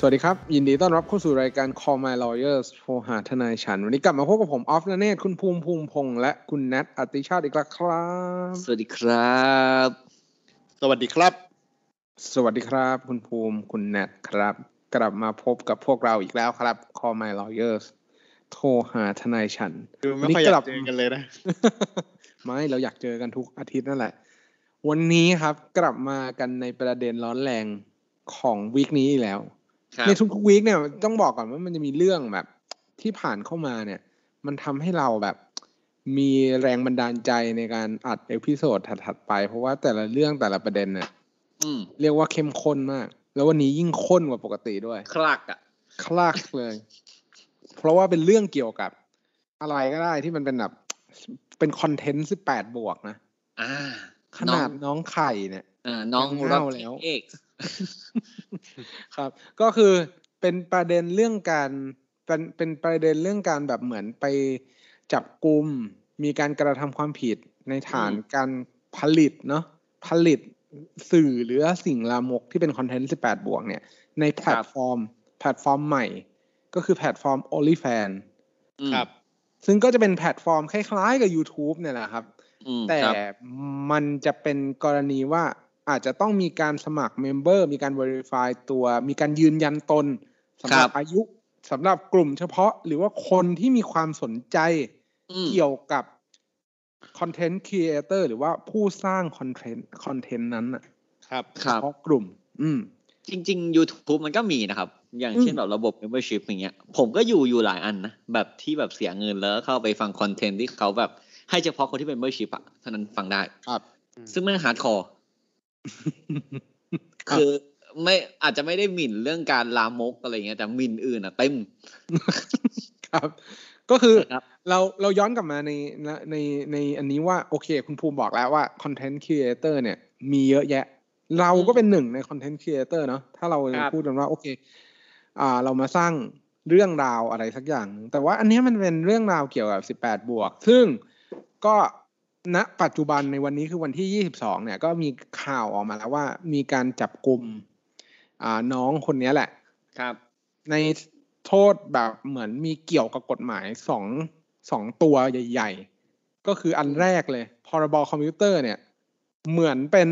สวัสดีครับ ยินดีต้อนรับเข้าสู่รายการ Call My Lawyers โทรหาทนายฉัน วันนี้กลับมาพบกับผม ออฟนเนตคุณภูมิภูมิพงษ์และคุณแนทอติชาติอีกแล้วครับ สวัสดีครับ สวัสดีครับ สวัสดีครับ คุณภูมิคุณแนทครับ กลับมาพบกับพวกเราอีกแล้วครับ Call My Lawyers โทรหาทนายฉันดูไม่ค่อยอยากเจอกันเลยนะ ไม่เราอยากเจอกันทุกอาทิตย์นั่นแหละ วันนี้ครับกลับมากันในประเด็นร้อนแรงของ week นี้อีกแล้วครับ ในทุกๆ week เนี่ยต้องบอกก่อนว่ามันจะมีเรื่องแบบ ที่ผ่านเข้ามาเนี่ย มันทำให้เราแบบ มีแรงบันดาลใจในการอัด episode ถัดๆไป เพราะว่าแต่ละเรื่องแต่ละประเด็นเนี่ยอืมเรียกว่าเข้มข้นมาก แล้ววันนี้ยิ่งข้นกว่าปกติด้วย คลักอะคลักเลย เพราะว่าเป็นเรื่องเกี่ยวกับ อะไรก็ได้ที่มันเป็นแบบเป็นคอนเทนต์สิบแปดบวกนะอ่าขนาดน้องไข่เนี่ยอ่าน้องยังรัเน่าบแล้วเอก ครับ ก็คือเป็นประเด็นเรื่องการเป็นเป็นประเด็นเรื่องการแบบเหมือนไปจับกลุ่มมีการกระทำความผิดในฐานการผลิตเนาะผลิตสื่อหรือสิ่งลามกที่เป็นคอนเทนต์ 18 บวกเนี่ย ในแพลตฟอร์ม แพลตฟอร์มใหม่ ก็คือแพลตฟอร์ม OnlyFans อืมครับ ซึ่งก็จะเป็นแพลตฟอร์มคล้ายๆกับ YouTube เนี่ยแหละครับอืมแต่ครับมันจะเป็นกรณีว่า อาจจะต้องมีการสมัคร member มีการ Verify ตัว มีการยืนยันตนสำหรับอายุสำหรับกลุ่มเฉพาะหรือว่าคนที่มีความสนใจอืมเกี่ยวกับ content creator หรือว่าผู้สร้างคอนเทนต์คอนเทนต์นั้นน่ะครับคเฉรับพาะกลุ่ม อืม จริง ๆ YouTube มันก็มีนะครับ อย่างเช่นอืมแบบระบบ membership อย่างเงี้ย ผมก็อยู่อยู่หลายอันนะ แบบที่แบบเสียเงินแล้วเข้าไปฟังคอนเทนต์ที่เขาแบบให้เฉพาะคนที่เป็น membership อะเท่านั้นฟังได้ครับ ซึ่งไม่ hardcore คือไม่อาจจะไม่ได้หมิ่นเรื่องการลามกอะไรเงี้ยแต่หมิ่นอื่นอะเต็ม ครับ ก็คือครับเราเราย้อนกลับมาในในในอันนี้ว่าโอเค คุณภูมิบอกแล้วว่า content creator เนี่ย มีเยอะแยะ เราก็เป็นหนึ่งใน content creator เนาะถ้าเราครับพูดกันว่าโอเค อ่าเรามาสร้างเรื่องราวอะไรสักอย่างหนึ่งแต่ว่าอันเนี้ยมันเป็นเรื่องราวเกี่ยวกับ 18 บวก ซึ่งก็ ณปัจจุบันในวันนี้คือวันที่ 22 เนี่ยก็มีข่าวออกมาแล้วว่ามีการจับกลุ่มอ่าน้องคนเนี้ยแหละ ครับ ในโทษแบบเหมือนมีเกี่ยวกับกฎหมายสองสองตัวใหญ่ ๆ ก็คืออันแรกเลย พรบคอมพิวเตอร์เนี่ย เหมือนเป็น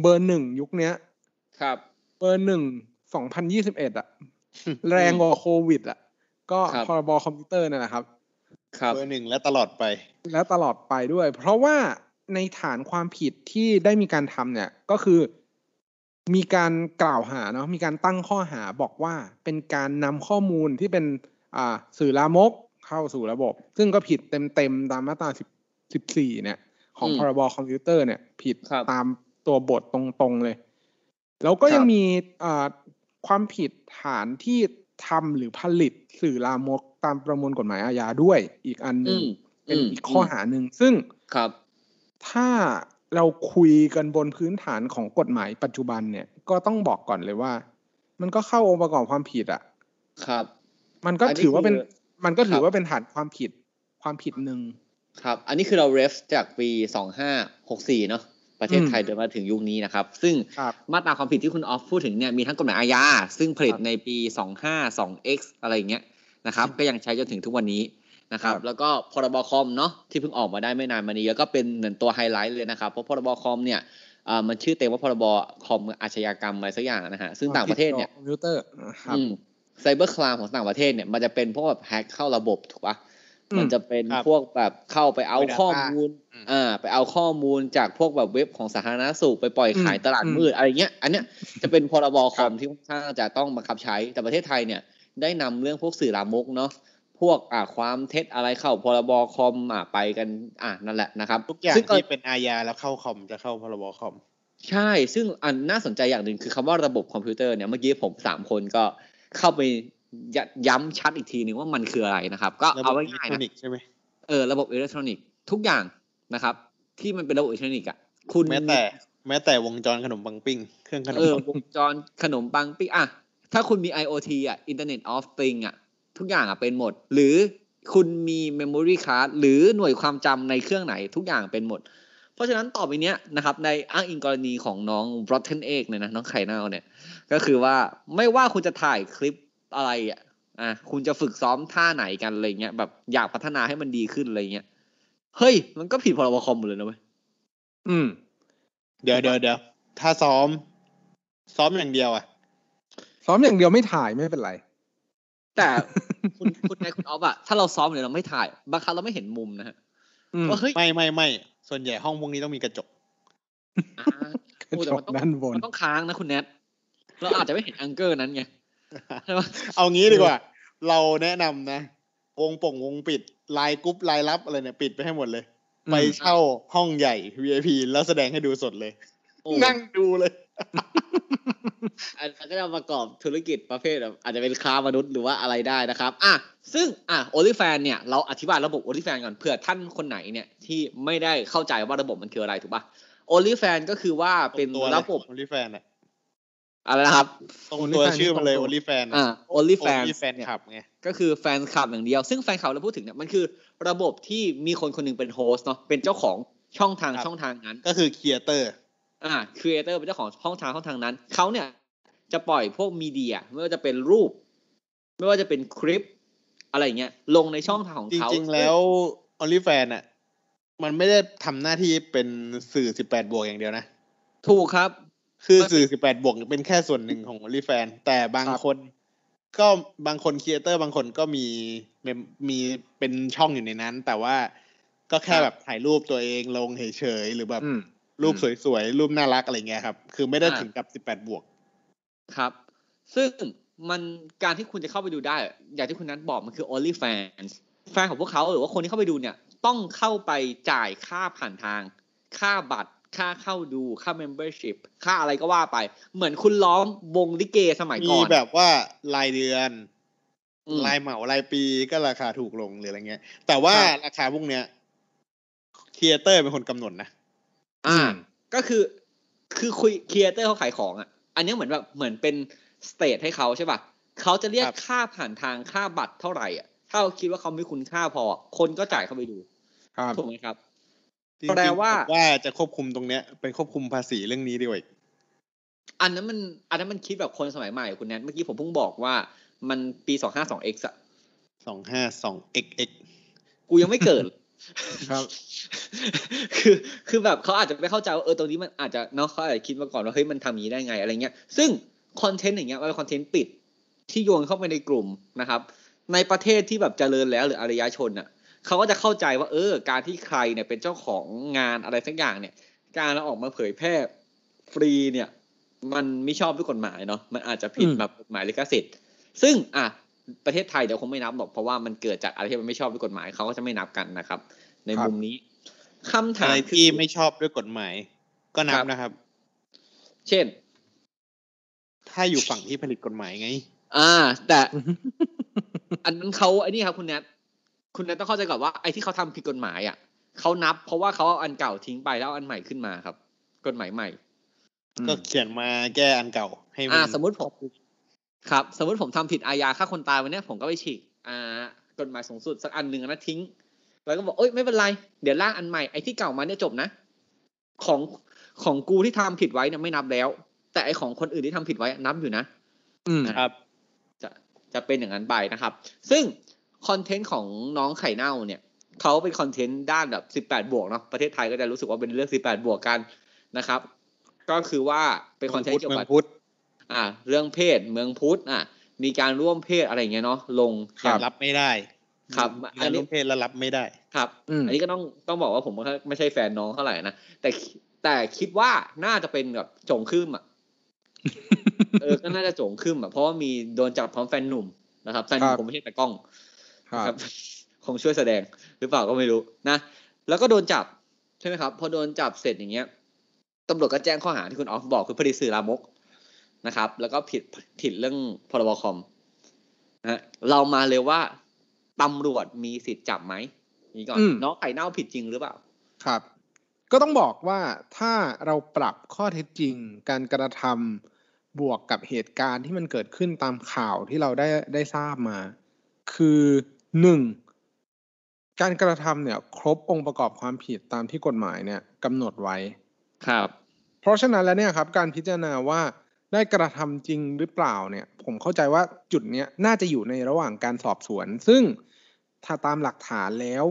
เบอร์หนึ่งยุคเนี้ยครับ เบอร์หนึ่งสองพันยี่สิบเอ็ดอะแรงกว่าโควิดอะก็ครับพรบคอมพิวเตอร์นั่นแหละครับครับ เบอร์หนึ่งและตลอดไป และตลอดไปด้วย เพราะว่าในฐานความผิดที่ได้มีการทำเนี่ยก็คือมีการกล่าวหาเนาะมีการตั้งข้อหาบอกว่าเป็นการนำข้อมูลที่เป็นอ่าสื่อลามกเข้าสู่ระบบ ซึ่งก็ผิดเต็มๆตามมาตรา10 14เนี่ย ของอืมพรบคอมพิวเตอร์เนี่ยผิดครับตามตัวบทตรงๆเลย แล้วก็ครับยังมีอ่าความผิดฐานที่ทำหรือผลิตสื่อลามก ตามประมวลกฎหมายอาญาด้วย อีกอันหอืนึ่งมเป็นอีกข้อหาหนึ่งซึ่งครับ ถ้าเราคุยกันบนพื้นฐานของกฎหมายปัจจุบันเนี่ยก็ต้องบอกก่อนเลยว่า มันก็เข้าองค์ประกอบความผิดอะ ครับ มันก็อันนี้ถือว่าเป็นคือมันก็ถืครัอบว่าเป็นฐานความผิดความผิดหนึ่งครับ อันนี้คือเราเรฟจากปีสองห้าหกสี่เนาะประเทศอืมไทยเดินมาถึงยุคนี้นะครับ ซึ่งครับมาตราความผิดที่คุณออฟพูดถึงเนี่ยมีทั้งกฎหมายอาญาซึ่งผลิตครับในปี 252 x อะไรอย่างเงี้ย นะครับ ก็ยังใช้จนถึงทุกวันนี้นะครับครับ แล้วก็พรบคอมเนาะที่เพิ่งออกมาได้ไม่นานมานี้แล้วก็เป็นเหมือนตัวไฮไลท์เลยนะครับเพราะพรบคอมเนี่ยอ่ามันชื่อเต็มว่าพรบคอมอาชญากรรมอะไรสักอย่างนะฮะซึ่งต่างประเทศเนี่ยคอมพิวเตอร์ครับไซเบอร์คลามของต่างประเทศเนี่ยมันจะเป็นพวกแบบแฮกเข้าระบบถูกปะอืมมันจะเป็นครับพวกแบบเข้าไปเอาไป data ข้อมูลอืมอ่าไปเอาข้อมูลจากพวกแบบเว็บของสาธารณสุขไปปล่อยขายอืมตลาดอืมมืดอะไรเงี้ย อันเนี้ยจะเป็นพรบคอมที่ค่อนข้างจะต้องบังคับใช้แต่ประเทศไทยเนี่ย ได้นำเรื่องพวกสื่อลามกเนาะพวกอ่าความเท็จอะไรเข้าพรบคอมอ่าไปกันอ่านั่นแหละนะครับทุกอย่างซึ่งก็ที่เป็นอาญาแล้วเข้าคอมจะเข้าพรบคอม ใช่ ซึ่งอันน่าสนใจอย่างหนึ่งคือคำว่าระบบคอมพิวเตอร์เนี่ยเมื่อกี้ผมสามคนก็เข้าไปยย้ำชัดอีกทีหนึ่งว่ามันคืออะไรนะครับ ก็ระบเอาบไว้อิเล็กง่ายทรอๆนินะกส์ใช่ไหมเออระบบอิเล็กทรอนิกส์ทุกอย่างนะครับ ที่มันเป็นระบบอิเล็กทรอนิกส์อะคุณแม้แต่ แม้แต่วงจรขนมปังปิ้งเครื่องขนมเออปังวงจรขนมปังปิ้งอะ ถ้าคุณมี IoT อะ Internet of Things อะ ทุกอย่างอะเป็นหมด หรือคุณมี Memory Card หรือหน่วยความจำในเครื่องไหนทุกอย่างเป็นหมด เพราะฉะนั้นต่อไปเนี้ยนะครับ ในอ้างอิงกรณีของน้อง Rotten Egg เนี่ยนะ น้องไข่เน่าเนี่ย ก็คือว่าไม่ว่าคุณจะถ่ายคลิปอะไรอะอะคุณจะฝึกซ้อมท่าไหนกันอะไรเงี้ยแบบอยากพัฒนาให้มันดีขึ้นอะไรเงี้ยเฮ้ย มันก็ผิดพรบคอมหมดเลยนะเว้ยอืม เดี๋ยวเดี๋ยวเดี๋ยวถ้าซ้อม ซ้อมอย่างเดียวอะ ซ้อมอย่างเดียวไม่ถ่ายไม่เป็นไร แต่คุณคุณนายคุณออฟอะถ้าเราซ้อมหรือเราไม่ถ่ายบางครั้งเราไม่เห็นมุมนะฮะอืมว่าเฮ้ยไม่ไม่ไม่ส่วนใหญ่ห้องพวกนี้ต้องมีกระจกอ่ากระโอ้จแต่กมันต้องด้านบนมันต้องค้างนะคุณแนทเราอาจจะไม่เห็นแองเกอร์นั้นไงใช่ปะเอางี้ดีกว่า เราแนะนำนะ วงป่งวงปิดไลน์กรุ๊ปไลน์ลับอะไรเนี่ยปิดไปให้หมดเลยอืมไปเช่าห้องใหญ่ VIP แล้วแสดงให้ดูสดเลยโอ้นั่งดูเลย อันนั้นก็จะประกอบธุรกิจประเภทแบบอาจจะเป็นค้ามนุษย์หรือว่าอะไรได้นะครับ อะซึ่งอะโอลิแฟนเนี่ยเราอธิบายระบบโอลิแฟนก่อนเผื่อท่านคนไหนเนี่ยที่ไม่ได้เข้าใจว่าระบบมันคืออะไรถูกปะโอลิแฟนก็คือว่าเป็นตัวระบบโอลิแฟนอะอะไรนะครับตรงตัว OnlyFans ชื่อมันเลยตรงโอตัวลิแฟนอ่าโอลิแฟนโอลิแฟนขับไงก็คือแฟนคลับอย่างเดียว ซึ่งแฟนคลับเราพูดถึงเนี่ยมันคือระบบที่มีคนคนหนึงเป็น host เนาะเป็นเจ้าของช่องทางครับช่องทางนั้น ก็คือ creator อ่า creator เป็นเจ้าของช่องทางช่องทางนั้นเขาเนี่ยจะปล่อยพวก media ไม่ว่าจะเป็นรูป ไม่ว่าจะเป็นคลิป อะไรอย่างเงี้ยลงในช่องทางของจเขาริงๆแล้ว OnlyFans อะมันไม่ได้ทำหน้าที่เป็นสื่อ18บวกอย่างเดียวนะ ถูกครับ คือมันเป็นสื่อ18บวกเป็นแค่ส่วนหนึ่งของ OnlyFans แต่บางครับคน ก็บางคนครีเอเตอร์บางคนก็มีมีมีเป็นช่องอยู่ในนั้น แต่ว่าก็แค่แบบถ่ายรูปตัวเองลงเฉยๆหรือแบบอืม รูปสวยๆ รูปน่ารักอะไรเงี้ยครับ คือไม่ได้อ่าถึงกับ18บวก ครับ ซึ่งมันการที่คุณจะเข้าไปดูได้ อย่างที่คุณนัทบอกมันคือ only fans แฟนของพวกเขาหรือว่าคนที่เข้าไปดูเนี่ย ต้องเข้าไปจ่ายค่าผ่านทาง ค่าบัตร ค่าเข้าดู ค่า membership ค่าอะไรก็ว่าไป เหมือนคุณล้อมวงลิเกสมัยมีก่อนแบบว่ารายเดือนอืมรายเหมารายปีก็ราคาถูกลงหรืออะไรเงี้ย แต่ว่าครับราคาพวกเนี้ย creator เป็นคนกำหนดนะ อ่าอืมก็คือ คือคุย creator เขาขายของอะ อันนี้เหมือนแบบเหมือนเป็น stage ให้เขาใช่ป่ะเขาจะเรียกครับค่าผ่านทางค่าบัตรเท่าไหร่อะถ้าเขาคิดว่าเขามีคุณค่าพอ คนก็จ่ายเข้าไปดูครับถูกไหมครับจริงๆแปลว่าผมว่าจะควบคุมตรงเนี้ย เป็นควบคุมภาษีเรื่องนี้ดีกว่าอีกอันนั้นมัน อันนั้นมันคิดแบบคนสมัยใหม่คุณแนทเมื่อกี้ผมเพิ่งบอกว่ามันปีสองห้าสอง x อะสองห้าสอง xx กูยังไม่เกิด ครับ คือคือแบบเขาอาจจะไม่เข้าใจว่าเออตรงนี้มันอาจจะเนาะเขาอาจจะคิดมาก่อนว่าเฮ้ยมันทำอย่างนี้ได้ไงอะไรเงี้ย ซึ่งคอนเทนต์อย่างเงี้ยมันเป็นคอนเทนต์ปิดที่โยนเข้าไปในกลุ่มนะครับ ในประเทศที่แบบเจริญแล้วหรืออารยชนอะเขาก็จะเข้าใจว่า เออ การที่ใครเนี่ยเป็นเจ้าของงานอะไรสักอย่างเนี่ย การเอาออกมาเผยแพร่ฟรีเนี่ย มันไม่ชอบด้วยกฎหมายเนาะมันอาจจะผิดอืมแบบกฎหมายลิขสิทธิ์ ซึ่งอะ ประเทศไทยเดี๋ยวคงไม่นับหรอกเพราะว่ามันเกิดจากอะไรที่มันไม่ชอบด้วยกฎหมายเขาก็จะไม่นับกันนะครับ ในมุมนี้คำถาอะไรมคืที่ไม่ชอบด้วยกฎหมาย ก็นับครับนะครับ เช่น ถ้าอยู่ฝั่งที่ผลิตกฎหมายไง อ่า แต่ อันนั้นเขาไอ้นี่ครับคุณแนทคุณแนทต้องเข้าใจก่อนว่าไอ้ที่เขาทำผิดกฎหมายอะเขานับ เพราะว่าเขาเอาอันเก่าทิ้งไปแล้วเอาอันใหม่ขึ้นมาครับ กฎหมายใหม่ ก็เขียนมาแก้อันเก่าให้มัอ่าสมมติผม ครับ สมมติผมทำผิดอาญาฆ่าคนตายวันเนี้ยผมก็ไปฉีกอ่ากฎหมายสูงสุดสักอันหนึ่งนะทิ้ง แล้วก็บอกเอ้ยไม่เป็นไร เดี๋ยวร่างอันใหม่ไอ้ที่เก่ามาเนี่ยจบนะ ของของกูที่ทำผิดไว้เนี่ยไม่นับแล้ว แต่ไอ้ของคนอื่นที่ทำผิดไว้นับอยู่นะ อืมครับ จะจะเป็นอย่างนั้นไปนะครับ ซึ่งคอนเทนต์ของน้องไข่เน่าเนี่ยเขาเป็นคอนเทนต์ด้านแบบ 18 บวกเนาะประเทศไทยก็จะรู้สึกว่าเป็นเรื่อง 18 บวกกันนะครับ ก็คือว่าเป็นคอนเทนต์เกี่ยวเมือกับงพุทธ อ่าเรื่องเพศเมืองพุทธอะมีการร่วมเพศอะไรอย่างเงี้ยเนาะลงครับรับไม่ได้ ครับมีอักานรนี้ร่วมเพศแล้วรับไม่ได้ครับอืมอันนี้ก็ต้องต้องบอกว่าผมก็ไม่ใช่แฟนน้องเท่าไหร่นะแต่แต่คิดว่าน่าจะเป็นแบบโจงขึ้นอะเออก็น่าจะโจงขึ้นอะเพราะว่ามีโดนจับพร้อมแฟนหนุ่มนะครับแฟนหนุ่มครับคงไม่ใช่แต่กล้องครับครับคงช่วยแสดงหรือเปล่าก็ไม่รู้นะแล้วก็โดนจับใช่ไหมครับ พอโดนจับเสร็จอย่างเงี้ยตำรวจก็แจ้งข้อหาที่คุณออฟบอกคือผลิตสื่อลามก นะครับ แล้วก็ผิดผิดเรื่องพรบคอมฮะเรามาเลยว่าตำรวจมีสิทธิ์จับไหมนี่ก่อนอืมน้องไข่เน่าผิดจริงหรือเปล่า ครับ ก็ต้องบอกว่าถ้าเราปรับข้อเท็จจริง การกระทำบวกกับเหตุการณ์ที่มันเกิดขึ้นตามข่าวที่เราได้ได้ทราบมา คือหนึ่งการกระทำเนี่ยครบองค์ประกอบความผิดตามที่กฎหมายเนี่ยกำหนดไว้ครับ เพราะฉะนั้นแล้วเนี่ยครับ การพิจารณาว่า ได้กระทำจริงหรือเปล่าเนี่ย ผมเข้าใจว่าจุดเนี้ยน่าจะอยู่ในระหว่างการสอบสวน ซึ่งถ้าตามหลักฐานแล้ว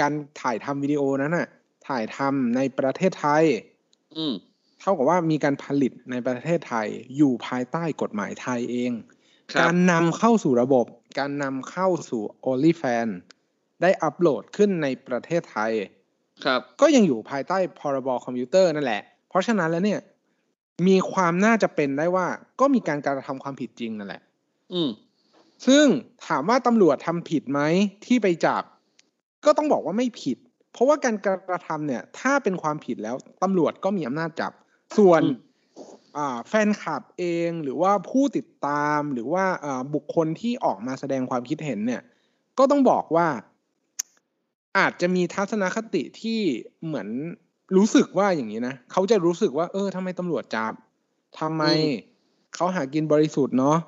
การถ่ายทำวิดีโอนั้นน่ะ ถ่ายทำในประเทศไทย อืมเท่ากับว่ามีการผลิตในประเทศไทยอยู่ภายใต้กฎหมายไทยเองครับการนำเข้าสู่ระบบ การนำเข้าสู่ OnlyFans ได้อัปโหลดขึ้นในประเทศไทย ครับ ก็ยังอยู่ภายใต้พรบคอมพิวเตอร์นั่นแหละ เพราะฉะนั้นแล้วเนี่ย มีความน่าจะเป็นได้ว่า ก็มีการกระทำความผิดจริงนั่นแหละ อืม ซึ่งถามว่าตำรวจทำผิดไหมที่ไปจับ ก็ต้องบอกว่าไม่ผิด เพราะว่าการกระทำเนี่ย ถ้าเป็นความผิดแล้วตำรวจก็มีอำนาจจับ ส่วนอืมอ่าแฟนคลับเองหรือว่าผู้ติดตามหรือว่าอ่าบุคคลที่ออกมาแสดงความคิดเห็นเนี่ย ก็ต้องบอกว่า อาจจะมีทัศนคติที่เหมือน รู้สึกว่าอย่างนี้นะเขาจะรู้สึกว่า เออทำไมตำรวจจับทำไมอืมเขาหากินบริสุทธิ์เนาะ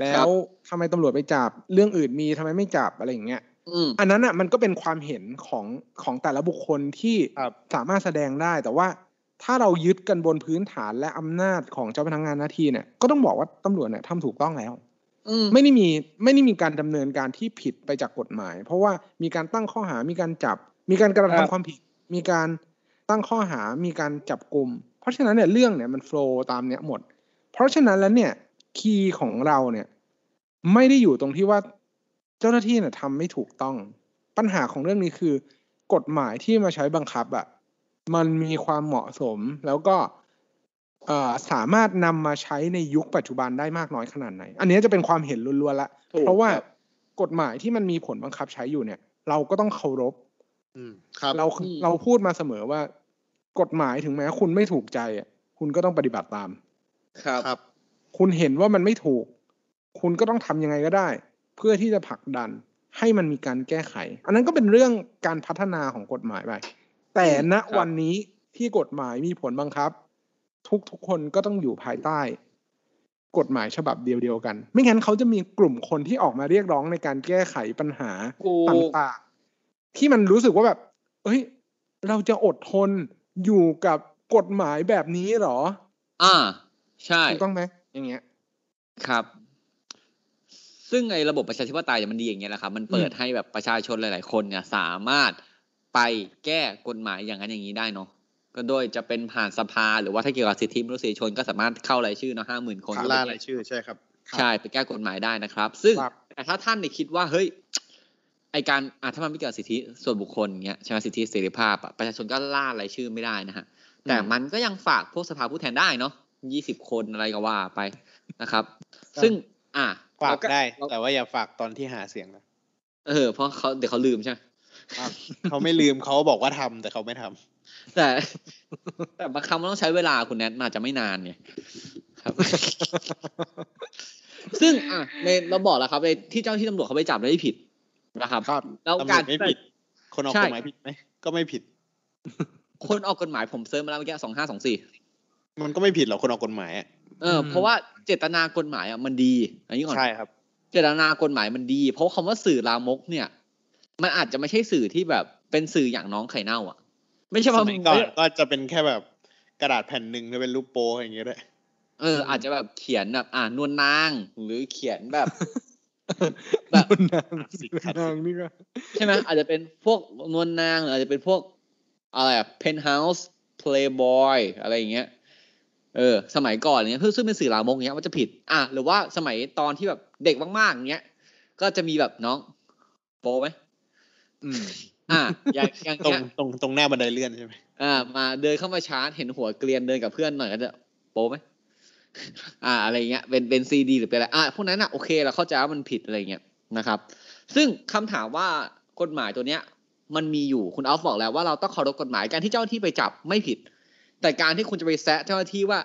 แล้วทำไมตำรวจไปจับ เรื่องอื่นมีทำไมไม่จับอะไรอย่างเงี้ยอืมอันนั้นอะมันก็เป็นความเห็นของของแต่ละบุคคลที่ครับสามารถแสดงได้ แต่ว่าถ้าเรายึดกันบนพื้นฐานและอำนาจของเจ้าพนักงานหน้าที่เนี่ยก็ต้องบอกว่าตำรวจเนี่ยทำถูกต้องแล้วอืมไม่ได้มีไม่ได้มีการดำเนินการที่ผิดไปจากกฎหมาย เพราะว่ามีการตั้งข้อหามีการจับ มีการกระทำครับความผิด มีการ ตั้งข้อหามีการจับกลุ่มเพราะฉะนั้นเนี่ยเรื่องเนี่ยมันโฟล์ตามเนี้ยหมด เพราะฉะนั้นแล้วเนี่ยคีย์ของเราเนี่ยไม่ได้อยู่ตรงที่ว่าเจ้าหน้าที่เนี่ยทำไม่ถูกต้อง ปัญหาของเรื่องนี้คือ กฎหมายที่มาใช้บังคับอะ่ะมันมีความเหมาะสมแล้วก็เอ่อสามารถนำมาใช้ในยุคปัจจุบันได้มากน้อยขนาดไหน อันนี้จะเป็นความเห็นล้วนๆละถูกเพราะว่าครับกฎหมายที่มันมีผลบังคับใช้อยู่เนี่ย เราก็ต้องเคารพอืมครับ เราเราพูดมาเสมอว่า กฎหมายถึงแม้คุณไม่ถูกใจอะ คุณก็ต้องปฏิบัติตาม ครับครับคุณเห็นว่ามันไม่ถูก คุณก็ต้องทำยังไงก็ได้ เพื่อที่จะผลักดันให้มันมีการแก้ไข อันนั้นก็เป็นเรื่องการพัฒนาของกฎหมายไปแต่ณครับวันนี้ที่กฎหมายมีผลบังคับ ทุกทุกคนก็ต้องอยู่ภายใต้ กฎหมายฉบับเดียวๆกัน ไม่งั้นเขาจะมีกลุ่มคนที่ออกมาเรียกร้องในการแก้ไขปัญหาถูตก่างๆ ที่มันรู้สึกว่าแบบ เอ้ย เราจะอดทนอยู่กับกฎหมายแบบนี้เหรอ อ่า ใช่ถูกต้องไหมอย่างเงี้ย ครับ ซึ่งไอ้ระบบประชาธิปไตยเนี่ยมันดีอย่างเงี้ยแหละครับ มันเปิดอืมให้แบบประชาชนหลาย ๆ คนเนี่ยสามารถไปแก้กฎหมายอย่างนั้นอย่างนี้ได้เนาะก็โดยจะเป็นผ่านสภาหรือว่าถ้าเกี่ยวกับสิทธิมนุษยชนก็สามารถเข้ารายชื่อเนาะห้าหมื่นคนล่ารายชื่อใช่ครับ ใช่ไปแก้กฎหมายได้นะครับ ซึ่งครับแต่ถ้าท่านเนี่ยคิดว่าเฮ้ย ไอการอะถ้ามันไม่เกี่ยวกับสิทธิส่วนบุคคลอย่างเงี้ยใช่ไหมสิทธิเสรีภาพอะประชาชนก็ล่ารายชื่อไม่ได้นะฮะแต่มันก็ยังฝากพวกสภาผู้แทนได้เนาะยี่สิบคนอะไรก็ว่าไปนะครับ ซึ่งอะฝากเรได้เราแต่ว่าอย่าฝากตอนที่หาเสียงนะเออเพราะเขาเดี๋ยวเขาลืมใช่ไหมเขาไม่ลืมเขาบอกว่าทำแต่เขาไม่ทำแต่ แต่บางครั้งมันต้องใช้เวลาคุณแนทมันอาจจะไม่นานเนี่ยครับ ซึ่งอะในเราบอกแล้วครับในที่เจ้าหน้าที่ตำรวจเขาไปจับได้ผิด นะครับครับแล้วตำรกาวรจไม่ผิด คนออกใช่กฎหมายผิดไหมก็ไม่ผิด คนออกกฎหมายผมเซิร์ชมาแล้วเมื่อกี้สองห้าสองสี่มันก็ไม่ผิดหรอกคนออกกฎหมายอะเอออืมเพราะว่าเจตนากฎหมายอะมันดี อันนี้ก่อนใช่ครับ เจตนากฎหมายมันดี เพราะคำว่าสื่อลามกเนี่ย มันอาจจะไม่ใช่สื่อที่แบบเป็นสื่ออย่างน้องไข่เน่า อะ ไม่ใช่สว่ามัยก่อนก็จะเป็นแค่แบบกระดาษแผ่นหนึ่งจะเป็นรูปโปอย่างเงี้ยด้วยเออ อาจจะแบบเขียนแบบ อ่านวลนาง หรือเขียนแบบ แบบนนางสิครับนางนี่ก็ใช่ไหมอาจจะเป็นพวกนวลนางหรืออาจจะเป็นพวกอะไรอะ penthouse playboy อะไรอย่างเงี้ยเออ สมัยก่อนเนี้ยซึ่งเป็นสื่อลามกเนี้ยมันจะผิด อะหรือว่าสมัยตอนที่แบบเด็กมากๆอย่างเงี้ย ก็จะมีแบบน้องโปไหมอืม อะอย่างอย่างตรงเงี้ยตรงตรงหน้าบันไดเลื่อนใช่ไหมอ่า มาเดินเข้ามาชาร์จเห็นหัวเกลียนเดินกับเพื่อนหน่อยก็จะโปไหม อ่าอะไรเงี้ยเป็นเป็นซีดีหรือเป็นอะไรอ่าพวกนั้นอะโอเคเราเข้าใจว่ามันผิดอะไรเงี้ยนะครับ ซึ่งคำถามว่ากฎหมายตัวเนี้ย มันมีอยู่คุณอัลฟบอกแล้วว่าเราต้องเคารพกฎหมายการที่เจ้าหน้าที่ไปจับไม่ผิด แต่การที่คุณจะไปแซะเจ้าหน้าที่ว่า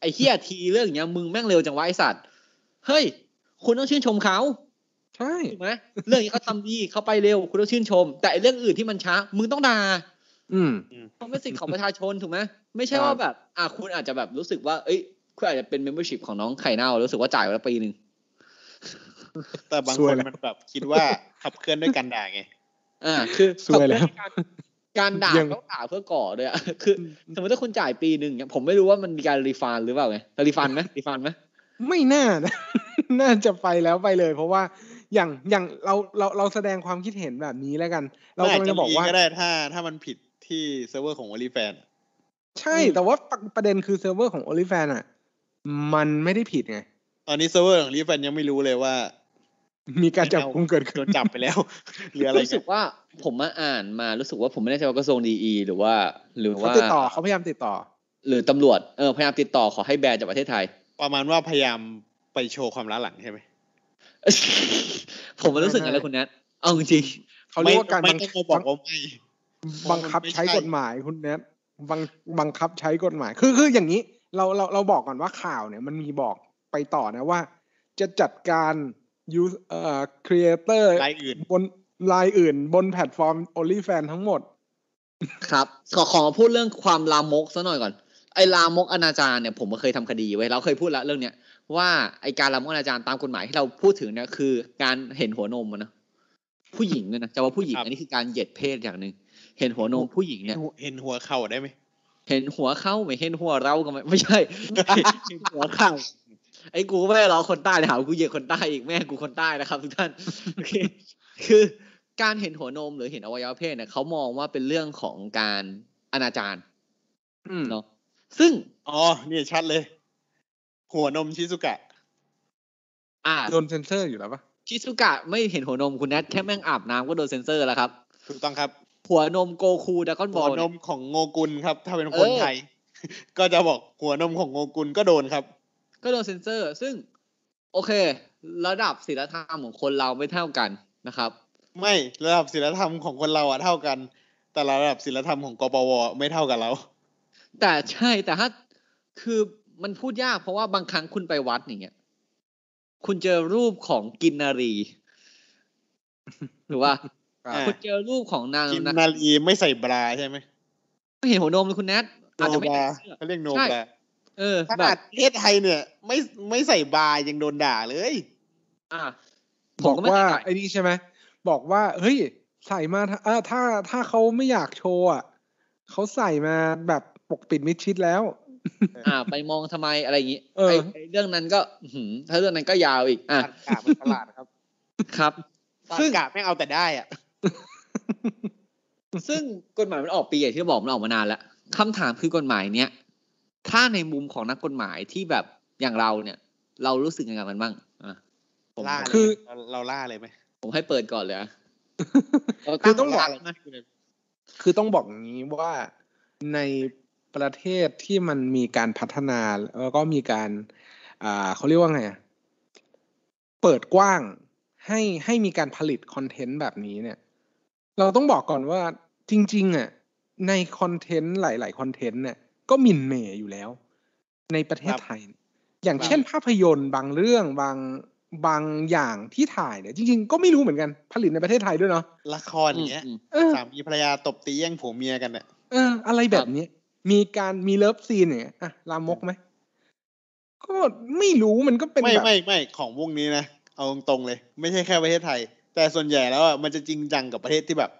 ไอ้เฮียทีเรื่องเนี้ยมึงแม่งเร็วจังวะไอสัตว์เฮ้ย คุณต้องชื่นชมเขาใช่ถูกไหมเรื่องนี้เขาทำดีเขาไปเร็ว คุณต้องชื่นชม แต่ไอ้เรื่องอื่นที่มันช้า มึงต้องด่าอืมเพราะเป็นสิทธิ์ของประชาชนถูกไหมไม่ใช่ครับว่าแบบ อะคุณอาจจะแบบรู้สึกว่า เอ้ย คุณอาจจะเป็น membership ของน้องไข่เน่ารู้สึกว่าจ่ายไปแล้วปีหนึ่งแต่บางซควยนแล้วมันแบบคิดว่าขับเคลื่อนด้วยการด่าไงอ่า คือซวยแล้วการการด่ายังต้องด่าเพื่อก่อด้วยอะคือ สมมติถ้าคุณจ่ายปีหนึ่งเนี่ยผมไม่รู้ว่ามันมีการ refund หรือเปล่าไง refund ไหม refund ไหมไม่น่านะน่าจะไปแล้วไปเลย เพราะว่าอย่างอย่างเราเราเราแสดงความคิดเห็นแบบนี้แล้วกัน เรากำลังจะบอกว่าก็ได้ถ้า ถ้ามันผิดที่เซิร์ฟเวอร์ของ OnlyFansใช่แต่ว่าประประเด็นคือเซิร์ฟเวอร์ของ o n l y f a n อะ มันไม่ได้ผิดไง ตอนนี้เซิร์ฟเวอร์ของ o อลิแฟนยังไม่รู้เลยว่า มีการจับกุมเกิดโดขึ้นนจับไปแล้วหรืออะไรรู้สึเงี้กยว่าผมมาอ่านมารู้สึกว่าผมไม่แน่ใจว่ากระทรวงดีหรือว่า หรือเขาว่าติดต่อเขาพยายามติดต่อ หรือตำรวจเออพยายามติดต่อขอให้แบนจากประเทศไทย ประมาณว่าพยายามไปโชว์ความล้าหลังใช่ไหมผมมันรู้สึกอะไรคุณแนทเอาจริงเขาเรียกว่าการไม่บังไม่ต้องมาบอกว่าไม่บังคับมันไม่ใช้ใช่กฎหมายคุณแนทบังบังคับใช้กฎหมาย คือคืออย่างนี้ เราเราเราบอกก่อนว่าข่าวเนี่ยมันมีบอกไปต่อนะว่า จะจัดการยูเอ่อ creator รายอื่นบนรายอื่น บน platform OnlyFans ทั้งหมด ครับ ขอขอมาพูดเรื่องความลามกซะหน่อยก่อน ไอ้ลามกอนาจารเนี่ยผมก็เคยทำคดีไว้เราเคยพูดแล้วเรื่องเนี้ยว่าไอ้การลามกอนาจารตามกฎหมายที่เราพูดถึงเนี่ยคือการเห็นหัวนมอะนะผู้หญิงเนี่ยนะจะว่าผู้หญิงครับอันนี้คือการเหยียดเพศอย่างหนึ่งเห็นหัวนมผู้หญิงเนี่ย เห็นหัวเข่าได้ไหม เห็นหัวเข้าไม่เห็นหัวเราก็ไม่ไม่ใช่เห็นหัวเข้าไอ้กูไม่ได้ล้อคนใต้เลยหาว่ากูเหยียดคนใต้อีกแม่กูคนใต้นะครับ ทุกท่านโอเคคือการเห็นหัวนมหรือเห็นอวัยวะเพศเนี่ยเขามองว่าเป็นเรื่องของการอนาจารอืมเนาะซึ่งอ๋อนี่ชัดเลย หัวนมชิซุกะ อ่าโดนเซ็นเซอร์อยู่แล้วปะชิซุกะไม่เห็นหัวนมคุณแนทแค่แม่งอาบน้ำก็โดนเซ็นเซอร์แล้วครับถูกต้องครับ หัวนมโกคูดากอนบหัอวลนมของโงกุลครับ ถ้าเป็นคนเออไทย ก็จะบอกหัวนมของโงกุลก็โดนครับ ก็โดนเซ็นเซอร์ ซึ่ง โอเค ระดับศีลธรรมของคนเราไม่เท่ากันนะครับ ไม่ระดับศีลธรรมของคนเราอะเท่ากัน แต่ระดับศีลธรรมของกปวไม่เท่ากันแล้วแต่ใช่แต่ถ้าคือมันพูดยากเพราะว่าบางครั้งคุณไปวัดอย่างเงี้ยคุณเจอรูปของกินนารีหรือว่าอ่า คุณเจอรูปของนางกินนะนาลีไม่ใส่บราใช่ไหมไม่เห็นหัวนมเลยคุณแนทโนอาจจะไม่บราใส่เสื้อเขาเรียกโนใช่บราเออขแบนาดบประเทศไทยเนี่ย ไม่ไม่ใส่บรายังโดนด่าเลย อะผบมอกก็ไม่ว่าเข้าใจไอ้นี่ใช่ไหมบอกว่า เฮ้ย ใส่มาถ้าเออถ้าถ้าเขาไม่อยากโชว์อะเขาใส่มาแบบปกปิดมิดชิดแล้ว อ่า ไปมองทำไมอะไรอย่างงี้เออไอ้ไอ้เรื่องนั้นก็อื้อหือถ้าเรื่องนั้นก็ยาวอีก อะตากาเป็นตลาดครับ ครับตาซึ่งกาไม่เอาแต่ได้อะ ซึ่งกฎหมายมันออกปีอย่างที่เราบอกมันออกมานานแล้วคำถามคือกฎหมายเนี้ยถ้าในมุมของนักกฎหมายที่แบบอย่างเราเนี่ย เรารู้สึกยังไงกับมันบ้างอะผมล่าเลยคือเราเราล่าเลยไหมผมให้เปิดก่อนเลยอะเราคือต้องบอกล่าเลยนะคือต้องบอกอย่างนี้ว่าในประเทศที่มันมีการพัฒนาแล้วก็มีการ อ่าเขาเรียกว่าไงอะเปิดกว้างให้ให้มีการผลิตคอนเทนต์แบบนี้เนี่ย เราต้องบอกก่อนว่าจริง ๆอะในคอนเทนต์หลาย ๆ คอนเทนต์เนี่ยก็หมินเหมย์อยู่แล้ว ในประเทศไทย อย่างเช่นภาพยนตร์บางเรื่องบางบางอย่างที่ถ่ายเนี่ยจริง ๆ ก็ไม่รู้เหมือนกันผลิตในประเทศไทยด้วยเนาะละครอย่างเงี้ยอืมเออสามีภรรยาตบตีแย่งผัวเมียกันเนี่ยเออ อะไรแบบนี้มีการมี love scene อย่างเงี้ยอะลามกไหมก็ไม่รู้มันก็เป็นไม่แบบไม่ไม่ของวงนี้นะเอาตรงๆเลย ไม่ใช่แค่ประเทศไทย แต่ส่วนใหญ่แล้วอะมันจะจริงจังกับประเทศที่แบบ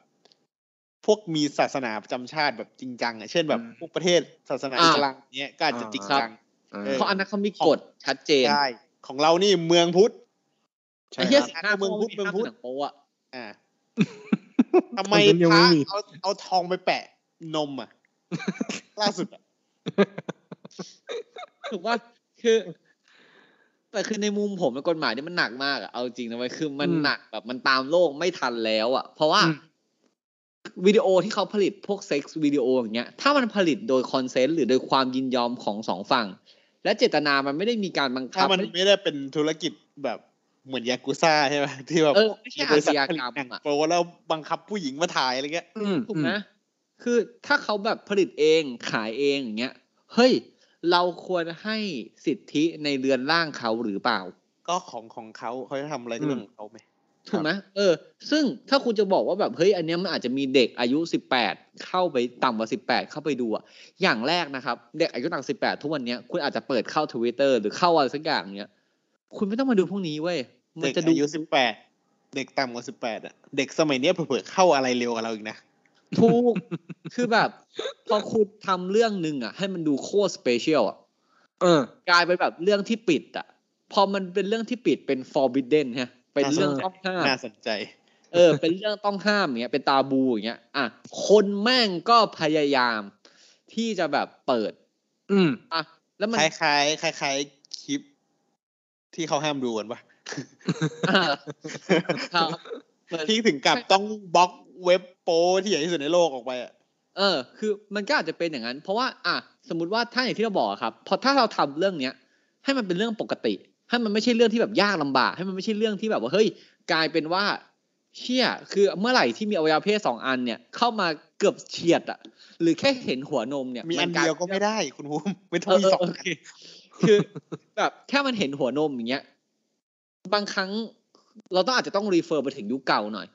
พวกมีศาสนาประจำชาติแบบจริงจังอะเช่นแบบพวกประเทศศาสนาอ่าอิสลามเนี้ยก็อาจจะจริงจังอ่าเออเพราะอันนั้นเขามีกฎชัดเจนใช่ของเรานี่เมืองพุทธใช่ไอ้เหี้ยครับสิบห้าเมืองพุทธข้เมืองพุทธห้าหนังโป๊อะอ่าทำไม content ยังพไม่ระมีเอาเอาทองไปแปะนมอะล่าสุดอะถูกว่าคือ แต่คือในมุมผมกฎหมายนี่มันหนักมากอะเอาจริงนะเว้ยคือมันอืมหนักแบบมันตามโลกไม่ทันแล้วอะเพราะว่าอืมวิดีโอที่เขาผลิตพวก sex video อย่างเงี้ย ถ้ามันผลิตโดย consent หรือโดยความยินยอมของสองฝั่ง และเจตนามันไม่ได้มีการบังคัถ้าบมันไม่ได้เป็นธุรกิจแบบเหมือนยากุซ่าใช่ไหมที่แบบเออไม่ใช่บริษัทอาชผญากรรมลิตหนังอะโปรแล้วบังคับผู้หญิงมาถ่ายอะไรเงี้ยอืมถูกไหมคือถ้าเขาแบบผลิตเองขายเองอย่างเงี้ย เฮ้ย เราควรให้สิทธิในเรือนร่างเขาหรือเปล่า ก็ของของเขาเขาจะทำอะไรก็เรื่องของเขาไหมถูกไหมเออ ซึ่งถ้าคุณจะบอกว่าแบบเฮ้ยอันเนี้ยมันอาจจะมีเด็กอายุสิบแปดเข้าไปต่ำกว่าสิบแปดเข้าไปดูอะอย่างแรกนะครับ เด็กอายุต่ำสิบแปดทุกวันเนี้ยคุณอาจจะเปิดเข้าทวิตเตอร์หรือเข้าอะไรสักอย่างเนี้ย คุณไม่ต้องมาดูพวกนี้เว้ยมัเด็นกจะดูอายุสิบแปดเด็กต่ำกว่าสิบแปดอะเด็กสมัยเนี้ยเผื่อๆเข้าอะไรเร็วกว่าเราอีกนะ ถูกคือแบบ พอคุณทำเรื่องหนึ่งอะ ให้มันดูโคตร special อะเออกลายเป็นแบบเรื่องที่ปิดอะ พอมันเป็นเรื่องที่ปิดเป็น forbidden ฮะเป็นเรื่องต้องห้ามน่าสนใจ เออ เป็นเรื่องต้องห้ามอย่างเงี้ย เป็น taboo อย่างเงี้ย อะ คนแม่งก็พยายาม ที่จะแบบเปิด อืมอะแล้วมันคล้ายๆคล้ายๆคลิป ที่เขาห้ามดูกันปะอะครับเหมือนที่ถึงกับต้องบล็อก เว็บโป้ที่ใหญ่ที่สุดในโลกออกไปอะเออ คือมันก็อาจจะเป็นอย่างนั้น เพราะว่าอะสมมติว่าถ้าอย่างที่เราบอกอะครับ พอถ้าเราทำเรื่องเนี้ย ให้มันเป็นเรื่องปกติ ให้มันไม่ใช่เรื่องที่แบบยากลำบาก ให้มันไม่ใช่เรื่องที่แบบว่าเฮ้ยกลายเป็นว่าเชี่ยคือเมื่อไหร่ที่มีอวัยวะเพศสองอันเนี่ยเข้ามาเกือบเฉียดอะหรือแค่เห็นหัวนมเนี่ยมีอันกลาเดีป็ยวก็ไม่ได้คุณภูมิไม่ต้เอองอมีเออสองโออันเคคือแบบแค่มันเห็นหัวนมอย่างเงี้ยบางครั้งเราต้องอาจจะต้องรีเฟอร์ไปถึงยุคเก่าหน่อย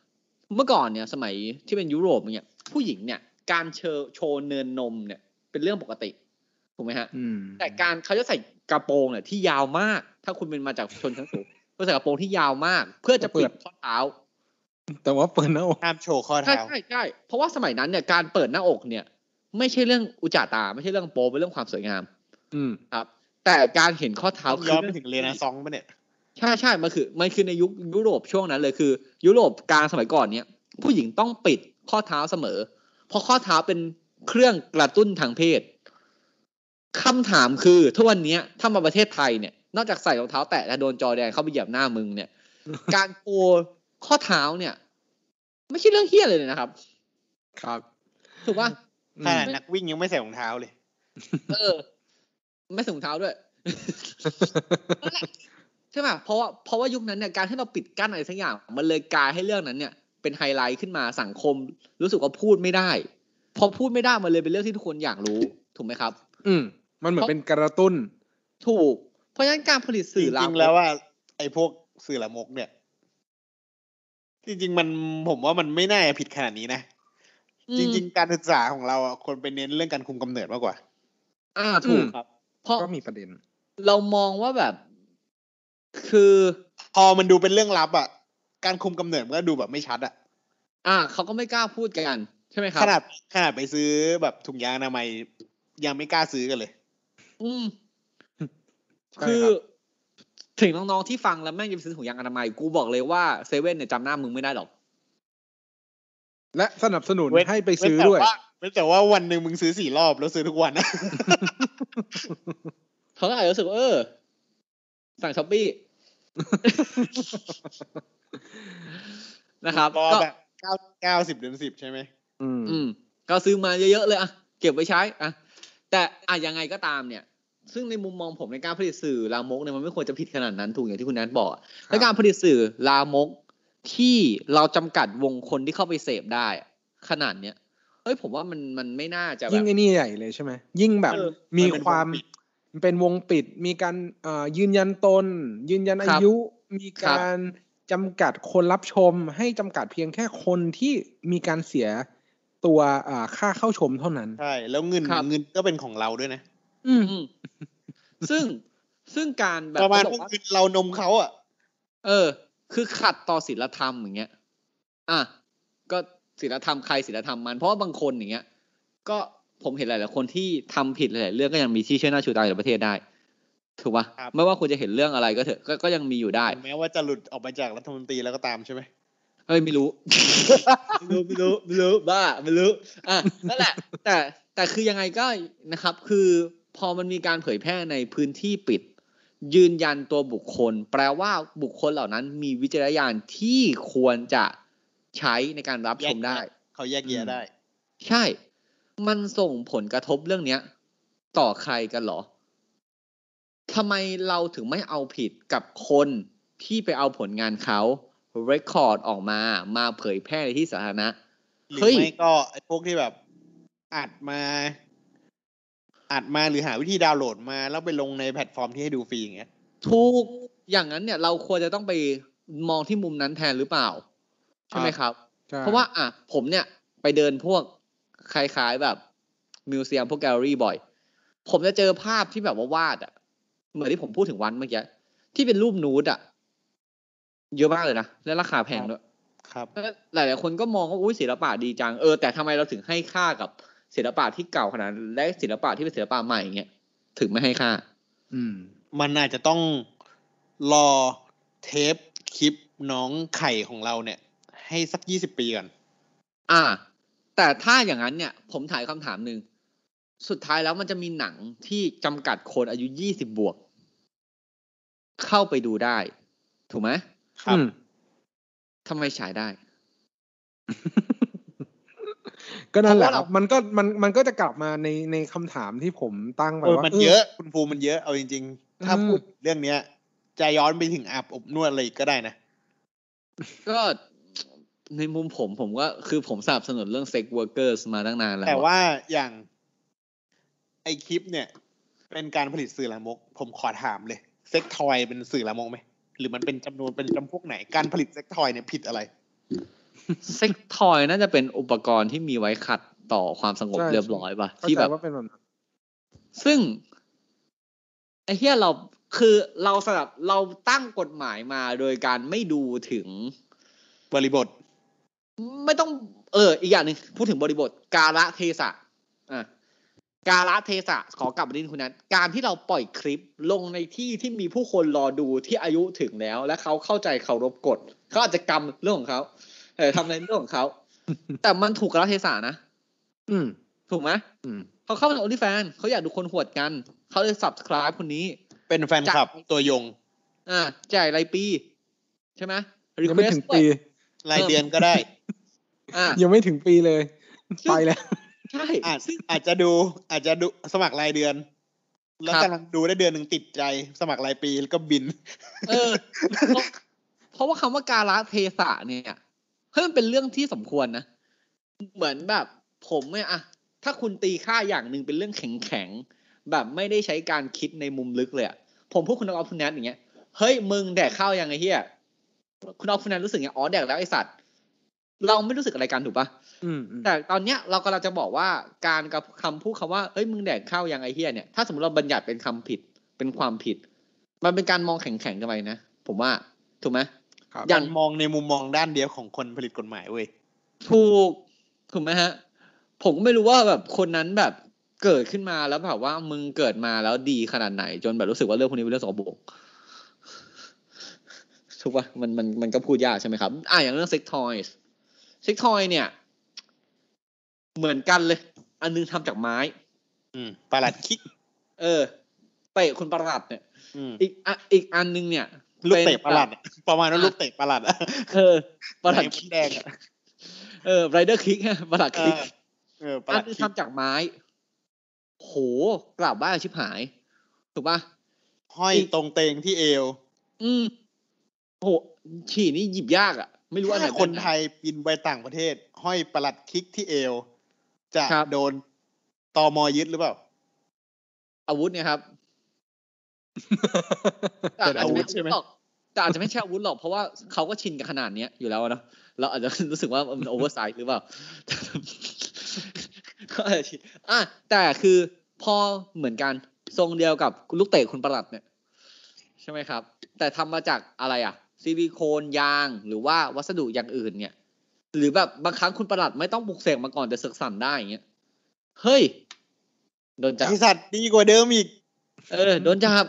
เมื่อก่อนเนี่ยสมัยที่เป็นยุโรปอย่างเงี้ยผู้หญิงเนี่ย การเชอโชว์เนินนมเนี่ย เป็นเรื่องปกติถูกไหมฮะอืมแต่การเขาจะใส่กระโปรงเนี่ยที่ยาวมาก ถ้าคุณเป็นมาจากชนชั้นสูงก็ใส่กระโปรงที่ยาวมาก เพื่อจะปิดข้อเท้า แต่ว่าเปิดหน้าอกห้ามโชว์ข้อใช่เท้าใช่ใช่เพราะว่าสมัยนั้นเนี่ยการเปิดหน้าอกเนี่ย ไม่ใช่เรื่องอุจจาตา ไม่ใช่เรื่องโป๊เป็นเรื่องความสวยงาม อืมครับ แต่การเห็นข้อเท้าย้อนไปถึงเรเนซองส์ปะเนี่ย ใช่ใช่มันคือมันคือในยุคยุโรปช่วงนั้นเลยคือ ยุโรปกลางสมัยก่อนเนี่ยผู้หญิงต้องปิดข้อเท้าเสมอ เพราะข้อเท้าเป็นเครื่องกระตุ้นทางเพศคำถามคือทุกวันเนี้ยถ้ามาประเทศไทยเนี่ย นอกจากใส่รองเท้าแตะแล้วโดนจอแดงเข้าไปเหยียบหน้ามึงเนี่ย การโกข้อเท้าเนี่ย ไม่ใช่เรื่องเฮี้ยเลยนะครับ ครับถูกป่ะอืมขนาดนักวิ่งยังไม่ใส่รองเท้าเลย เออ ไม่ใส่ถุงเท้าด้วยนั่นแหละ ใช่ไหมเพราะว่าเพราะว่ายุคนั้นเนี่ยการที่เราปิดกั้นอะไรสักอย่าง มันเลยกลายให้เรื่องนั้นเนี่ย เป็นไฮไลท์ขึ้นมาสังคม รู้สึกว่าพูดไม่ได้ พอพูดไม่ได้มันเลยเป็นเรื่องที่ทุกคนอยากรู้ถูกไหมครับ อืมมันเหมือนเป็นกระตุ้น ถูก เพราะฉะนั้นการผลิตจสื่อริงๆแล้วว่า ไอ้พวกสื่อละมกเนี่ย จริง ๆ มันผมว่ามันไม่น่าจะผิดขนาดนี้นะจริง ๆ การศึกษาของเราอะควรไปเน้นเรื่องการคุมกำเนิดมากกว่าๆอ่าถูกอืมครับ เพราะก็มีประเด็น เรามองว่าแบบ คือพอมันดูเป็นเรื่องลับอะ การคุมกำเนิดมันก็ดูแบบไม่ชัดอะ อ่าเขาก็ไม่กล้าพูดกัน ใช่ไหมครับ ขนาดขนาดไปซื้อแบบถุงยางอนามัยยังไม่กล้าซื้อกันเลย อืมใช่คือครับถึงน้องๆที่ฟังแล้วแม่งจะไปซื้อถุงยางอนามัยกูบอกเลยว่าเซเว่นเนี่ยจำหน้ามึงไม่ได้หรอก และสนับสนุนเว้นให้ไปซื้อเว้นแต่ด้วยว่าเว้นแต่ว่าวันหนึ่งมึงซื้อสี่รอบแล้วซื้อทุกวันนะเขาก็อาจจะรู้สึกว่าเออ สั่ง Shopeeนะครับรอก็แบบเก้าเก้าสิบเดือนสิบใช่ไหมอืมอืมก็ซื้อมาเยอะๆเลยอะเก็บไว้ใช้อะแต่อะยังไงก็ตามเนี่ย ซึ่งในมุมมองผมในการผลิตสื่อลามกเนี่ยมันไม่ควรจะผิดขนาดนั้นถูกอย่างที่คุณแนทบอกอะและการผลิตสื่อลามกที่เราจำกัดวงคนที่เข้าไปเสพได้อะขนาดเนี้ยเฮ้ยผมว่ามันมันไม่น่าจะแบยิ่งบไอ้นี่ใหญ่เลยใช่ไหมยิ่งแบบเออมีมันเป็นความ วงปิดเป็นวงปิด มีการเอ่อยืนยันตน ยืนยันอาครับยุ มีครับการจำกัดคนรับชม ให้จำกัดเพียงแค่คนที่มีการเสียตัวอ่าค่าเข้าชมเท่านั้น ใช่ แล้วเงินครับเงินก็เป็นของเราด้วยนะ อืมอืมซึ่งซึ่งการแบบประมาณเขาพบวอกกว่าเงินเรานมเขาอะ เออ คือขัดต่อศีลธรรมอย่างเงี้ย อะก็ศีลธรรมใครศีลธรรมมัน เพราะว่าบางคนอย่างเงี้ย ก็ ผมเห็นหลายๆคนที่ทำผิดหลายๆเรื่องก็ยังมีที่เชื่อหน้าชูตาอยู่ในประเทศได้ถูกปะครับไม่ว่าคุณจะเห็นเรื่องอะไรก็เถอะก็ก็ยังมีอยู่ได้ถึงแม้ว่าจะหลุดออกมาจากรัฐมนตรีแล้วก็ตามใช่ไหมเฮ้ยไม่รู้ ไม่รู้ไม่รู้ไม่รู้บ้าไม่รู้อะนั่นแหละ แต่แต่คือยังไงก็นะครับ คือพอมันมีการเผยแพร่ในพื้นที่ปิด ยืนยันตัวบุคคล แปลว่าบุคคลเหล่านั้นมีวิจารณญาณที่ควรจะใช้ในการรับชมได้ เขาแยกแยะได้ ใช่ มันส่งผลกระทบเรื่องเนี้ย ต่อใครกันเหรอทำไมเราถึงไม่เอาผิดกับคนที่ไปเอาผลงานเขา record ออกมามาเผยแพร่ในที่สาธารณะหรือเฮ้ยไม่ก็ไอ้พวกที่แบบอัดมา อัดมาหรือหาวิธีดาวน์โหลดมา แล้วไปลงในแพลตฟอร์มที่ให้ดูฟรีอย่างเงี้ยถูกอย่างนั้นเนี่ย เราควรจะต้องไปมองที่มุมนั้นแทนหรือเปล่า ใช่ไหมครับใช่เพราะว่าอะผมเนี่ยไปเดินพวก คล้ายๆแบบมิวเซียมพวกแกลเลอรี่บ่อย ผมจะเจอภาพที่แบบว่าวาดอะ เหมือนที่ผมพูดถึงวันเมื่อกี้ที่เป็นรูปนูดอะ เยอะมากเลยนะ และราคาแพงด้วยครับหลายๆคนก็มองว่าอุ้ยศิลปะดีจังเออแต่ทำไมเราถึงให้ค่ากับศิลปะที่เก่าขนาดนั้นและศิลปะที่เป็นศิลปะใหม่เงี้ยถึงไม่ให้ค่า อืม มันอาจจะต้องรอเทปคลิปน้องไข่ของเราเนี่ย ให้สักยี่สิบปีก่อน อ่า แต่ถ้าอย่างนั้นเนี่ยผมถ่ายคำถามหนึ่งสุดท้ายแล้วมันจะมีหนังที่จำกัดคนอายุยี่สิบบวก เข้าไปดูได้ ถูกไหมครับอืมทำไมฉายได้ ก็นั่นแหละเพราะว่าครับมันก็มันมันก็จะกลับมาในในคำถามที่ผมตั้งไปเออว่ามันเออเยอะคุณภูมิมันเยอะเอาจริง ๆ ถ้าอืมพูดเรื่องเนี้ยจะย้อนไปถึงอาบอบนวดอะไรอีกก็ได้นะก็ ในมุมผมผมก็คือผมสนับสนุนเรื่อง sex workers มาตั้งนานแล้ว แต่อะว่าอย่างไอ้คลิปเนี่ย เป็นการผลิตสื่อลามก ผมขอถามเลย sex toy เป็นสื่อลามกไหม หรือมันเป็นจำนวนเป็นจำพวกไหน การผลิต sex toy เนี่ยผิดอะไร เซ็กทอยน่าจะเป็นอุปกรณ์ที่มีไว้ขัดต่อความสงบใช่เรียบร้อยป่ะเข้าที่ใจแบบว่าเป็นแบบนั้นซึ่งไอ้เหี้ยเราคือเราสลับเราตั้งกฎหมายมาโดยการไม่ดูถึงบริบท ไม่ต้องเออ อีกอย่างหนึ่งพูดถึงบริบท กาละเทศะอะกาละเทศะขอกลับมาดินคุณนั้น การที่เราปล่อยคลิปลงในที่ที่มีผู้คนรอดูที่อายุถึงแล้ว และเขาเข้าใจเคารพกฎเขาอาจจะกรรมเรื่องของเขาเออทำในเรื่องของเขาแต่มันถูกกาละเทศะนะอืม ถูกไหมอืมเขาเข้ามาในโอลิแฟนเขาอยากดูคนหวดกัน เขาเลย subscribe คนนี้ เป็นแฟนคลับจากตัวยง อ่าจ่ายรายปี ใช่ไหมยังไม่ request ถึงด้วยปีรายเดือนก็ได้อ่า ยังไม่ถึงปีเลย ไปแล้วใช่อาจซึ่งอาจจะดู อาจจะดูสมัครรายเดือน แล้วครับกำลังดูได้เดือนหนึ่งติดใจ สมัครรายปีแล้วก็บิน เออ เพราะเพราะว่าคำว่าการละเทศะเนี่ยเฮ้ยมันเป็นเรื่องที่สมควรนะ เหมือนแบบ ผมเนี่ยอะถ้าคุณตีค่าอย่างหนึ่งเป็นเรื่องแข็งแข็งๆแบบไม่ได้ใช้การคิดในมุมลึกเลยอะผมพูดคุณเอาคุณแนทอย่างเงี้ยเฮ้ยมึงแดกข้าวยังไงเฮียคุณเอาคุณแนทรู้สึกไงอ๋อแดกแล้วไอสัตว์ เราไม่รู้สึกอะไรกันถูกปะอืมอืมแต่ตอนเนี้ยเรากำลังจะบอกว่าการกับคำพูดคำว่าเอ้ยมึงแดกข้าวยังไอเฮียเนี่ยถ้าสมมติเราบัญญัติเป็นคำผิดเป็นความผิด มันเป็นการมองแข็งๆกันไปนะผมว่าถูกไหมครับอย่างมองในมุมมองด้านเดียวของคนผลิตกฎหมายเว้ยถูกถูกไหมฮะ ผมก็ไม่รู้ว่าแบบคนนั้นแบบเกิดขึ้นมาแล้วแบบว่ามึงเกิดมาแล้วดีขนาดไหน จนแบบรู้สึกว่าเรื่องพวกนี้เป็นเรื่องสกปรกถูกปะมันมันมันก็พูดยากใช่ไหมครับ อ่าอย่างเรื่องเซ็กทอยส์ เซ็กทอยเนี่ย เหมือนกันเลย อันนึงทำจากไม้ อืมประหลัดคิก เออเตะคุณประหลัดเนี่ยอืมอีกอะอีกอันนึงเนี่ยลูกเตะนประหลัดอะประมาณนั้นลูกเตะประหลัดอะเออประหลัดไอ้มคิกแดงอะเออไรเดอร์คิกประหลัดเอคิกอเออประหอัลันดนึงคิกทำจากไม้ โหกลับบ้านชิบหาย ถูกปะห้อยตรงเตงที่เอว อืมโหฉี่นี่หยิบยากอะ ไม่รู้อันไหนถ้าคนแบบหไทยบินไปต่างประเทศ ห้อยประหลัดคิกที่เอว จะครับโดนตอมอยึดหรือเปล่า อาวุธเนี่ยครับแต่เป็นอาจอาจะวุไม่ธใช่ไหมหรอกแต่อาจจะไม่ใช่อาวุธหรอกเพราะว่าเขาก็ชินกับขนาดเนี้ยอยู่แล้วอะเนอะเราอาจจะรู้สึกว่ามันโอเวอร์ไซส์หรือเปล่าก็อาจจะชินอะแต่คือพอเหมือนกันทรงเดียวกับลูกเตะคุณประหลัดเนี่ย ใช่ไหมครับ แต่ทำมาจากอะไรอะ ซิลิโคนยางหรือว่าวัสดุอย่างอื่นเนี่ย หรือแบบบางครั้งคุณประหลัดไม่ต้องปลุกเสกมาก่อนแต่เสกสั่นได้อย่างเงี้ยเฮ้ยโดนจับไอสัตว์ดีกว่าเดิมอีก เออโดนจับ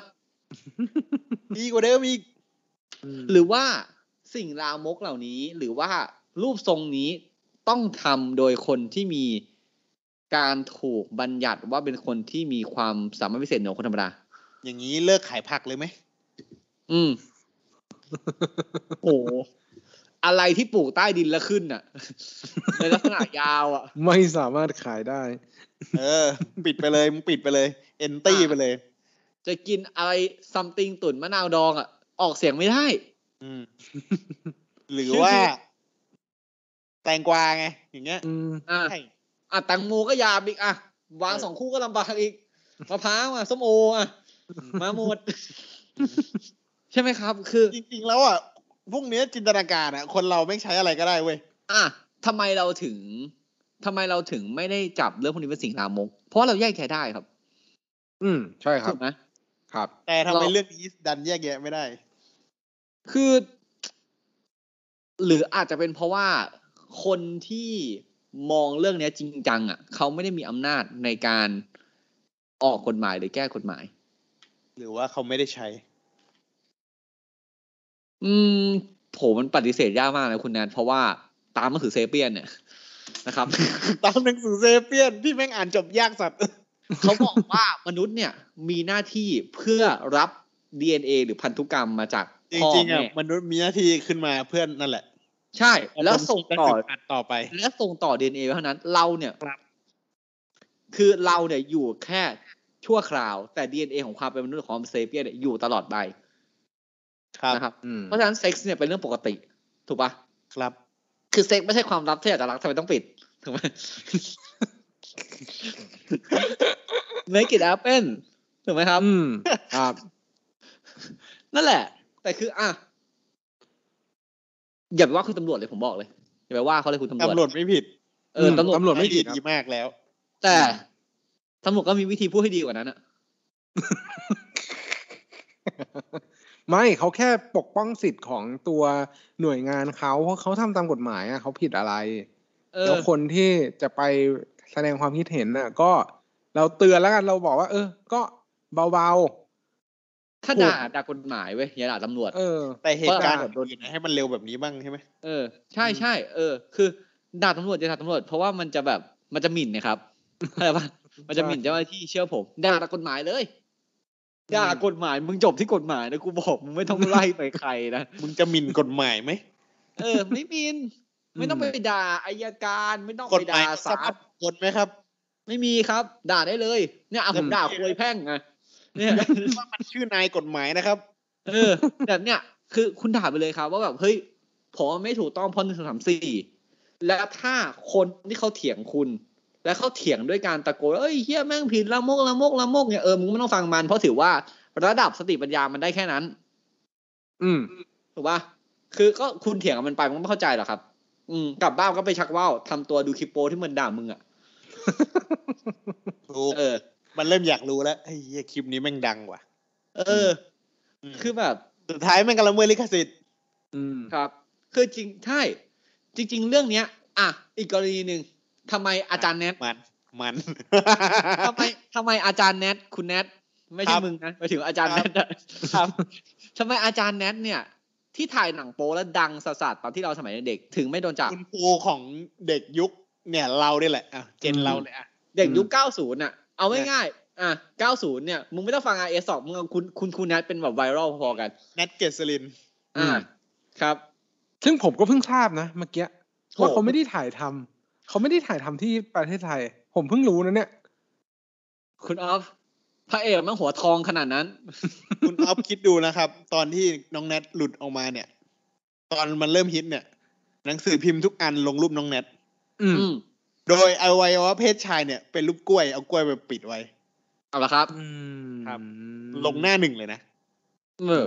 ดีกว่าเดิมอีก หรือว่าสิ่งลามกเหล่านี้ หรือว่ารูปทรงนี้ต้องทำโดยคนที่มีการถูกบัญญัติว่าเป็นคนที่มีความสามารถพิเศษเหนือคนธรรมดา อย่างนี้เลิกขายผักเลยไหม อืม โอ้อะไรที่ปลูกใต้ดินแล้วขึ้นอะในลักษณะยาวอะ ไม่สามารถขายได้ เออ ปิดไปเลยมึงปิดไปเลย เอนตี้อะไปเลย จะกินอะไรซัมติงตุ๋นมะนาวดองอะ ออกเสียงไม่ได้ อืม หรือว่า แตงกวาไง อย่างเงี้ยอืมอะใช่อะแตังโมก็ยามอีกอะ วางสองคู่ก็ลำบากอีกมะพร้าวอะส้มโออะ มาหมด ใช่ไหมครับ คือจริงๆแล้วอะพวกเนี้ยจินตนาการอะคนเราไม่งใช้อะไรก็ได้เว้ยอะทำไมเราถึงทำไมเราถึงไม่ได้จับเรื่องพวกนี้เป็นสิ่งลามกเพราะเราแยกแยะได้ครับ อืม ใช่ครัถูบกไหมครับ แต่ทำไมเราเรื่องนี้ดันแยกแยะไม่ได้ คือ หรืออาจจะเป็นเพราะว่าคนที่มองเรื่องเนี้ยจริงจังอะเขาไม่ได้มีอำนาจในการออกกฎหมายหรือแก้กฎหมาย หรือว่าเขาไม่ได้ใช้ อืมผมมันปฏิเสธยากมากนะคุณแนนเพราะว่าตามหนังสือเซเปียนเนี่ยนะครับ ตามหนังสือเซเปียนที่แม่งอ่านจบยากสัตว์เขาบอกว่ามนุษย์เนี่ยมีหน้าที่เพื่อรับ DNA หรือพันธุกรรมมาจากจพ่อริงๆอะแม่มนุษย์มีหน้าที่ขึ้นมาเพื่อนนั่นแหละ ใช่ แล้วส่งต่ออัดต่อไป และส่งต่อ DNA ไว้เท่านั้นเราเนี่ยครับคือเราเนี่ยอยู่แค่ชั่วคราว แต่ DNA ของความเป็นมนุษย์ของเซเปียนเนี่ยอยู่ตลอดไปครับ นะครับอืมเพราะฉะนั้นเซ็กซ์เนี่ยเป็นเรื่องปกติ ถูกปะครับ คือเซ็กซ์ไม่ใช่ความลับที่อยากจะรักทำไมต้องปิดถูกไหม Make it happen ถูกไหมครับอืมครับ นั่นแหละ แต่คือ อะอย่าไปว่าคุณตำรวจเลยผมบอกเลยอย่าไปว่าเขาเลยคุณตำรวจตำรวจไม่ผิดเออตำรวจตำรวจไม่ผิดดีมากแล้ว แต่ตำรวจก็มีวิธีพูดให้ดีกว่านั้นอะ ไม่เขาแค่ปกป้องสิทธิ์ของตัวหน่วยงานเขาเพราะเขาทำตามกฎหมายอะเขาผิดอะไรเอแล้วอคนที่จะไปแสดงความคิดเห็นน่ะ ก็เราเตือนแล้วกันเราบอกว่า เออ ก็เบาถ้าด่าด่ากฎหมายเว้ยอย่าด่าตำรวจๆเออแต่เหตุการณ์เพราะโดนให้มันเร็วแบบนี้บ้างใช่ไหมเออใช่ใช่เออ คือด่าตำรวจอย่าด่าตำรวจเพราะว่ามันจะแบบมันจะหมิ่นนะครับเข้าใจปะมันจะหมิ่นเจ้าหน้าที่เชื่อผมด่าตามกฎหมายเลย ด่ากฎหมายมึงจบที่กฎหมายนะกูบอกมึงไม่ต้องไล่ไปใครนะมึงจะหมิ่นกฎหมายไหมเออ ไม่หมิน ไม่ต้องไปด่าอายการไม่ต้องกไปฎหมายด่าสาศามาลรถกฎไหมครับ ไม่มีครับ ด่าได้เลย เนี่ยอะผมด่าควยแพ่งไงเนี่ยว่ามันชื่อนายกฎหมายนะครับ เออแบบเนี้ยคือคุณด่าไปเลยครับ ว่าแบบเฮ้ยผมว่าไม่ถูกต้องเพราะหนึ่งสองสามสี่แล้วถ้าคนที่เขาเถียงคุณ แล้วเขาเถียงด้วยการตะโกนเอ้ยเฮียแม่งผิดละโมกละโมกละโมกเนี่ยเออมึงไม่ต้องฟังมันเพราะถือว่าระดับสติปัญญามันได้แค่นั้น อืมถูกป่ะคือก็คุณเถียงกับมันไปมันก็ไม่เข้าใจหรอกครับ อืมกลับบ้านก็ไปชักว่าวทำตัวดูคลิปโปที่มันด่ามึงอะถูกเออ มันเริ่มอยากรู้แล้วไอ้เหี้ยคลิปนี้แม่งดังว่ะ เออมคือแบบสุดท้ายแม่งกำลังเมื่อลิขสิทธิ์อืมครับ คือจริงใช่จริง ๆ เรื่องเนี้ย อะอีกกรณีหนึ่ง ทำไมอาจารย์แนทมันมันทำไมทำไมอาจารย์แนทคุณแนทไม่ใช่ครับมึงนะไปถึงอาจารย์คแนรับทอะครับทำไมอาจารย์แนทเนี่ย ที่ถ่ายหนังโป๊แล้วดังสะสาดตอนที่เราสมัยเด็กถึงไม่โดนจับคุณครูของเด็กยุคเนี่ยเราเนี่ยแหละอะเจนเราเลยอะเด็กยุคอืม90น่ะ เอาง่ายๆอะ90เนี่ยมึงไม่ต้องฟัง RS สองมึงเอาคุณคุณคุณแนทเป็นแบบไวรัลพอๆกันแนทเกษรินอ่าครับ ซึ่งผมก็เพิ่งทราบนะเมื่อกี้โอ้ว่าเขาไม่ได้ถ่ายทำ เขาไม่ได้ถ่ายทำที่ประเทศไทย ผมเพิ่งรู้นะเนี่ย คุณออฟพระเอกมันหัวทองขนาดนั้น คุณออฟคิดดูนะครับ ตอนที่น้องแนทหลุดออกมาเนี่ย ตอนมันเริ่มฮิตเนี่ย หนังสือพิมพ์ทุกอันลงรูปน้องแนทอืมอืมโดยอวัยวะเพศชายเนี่ยเป็นรูปกล้วยเอากล้วยไปปิดไว้ เอาละครับ อืมครับ ลงหน้าหนึ่งเลยนะเออ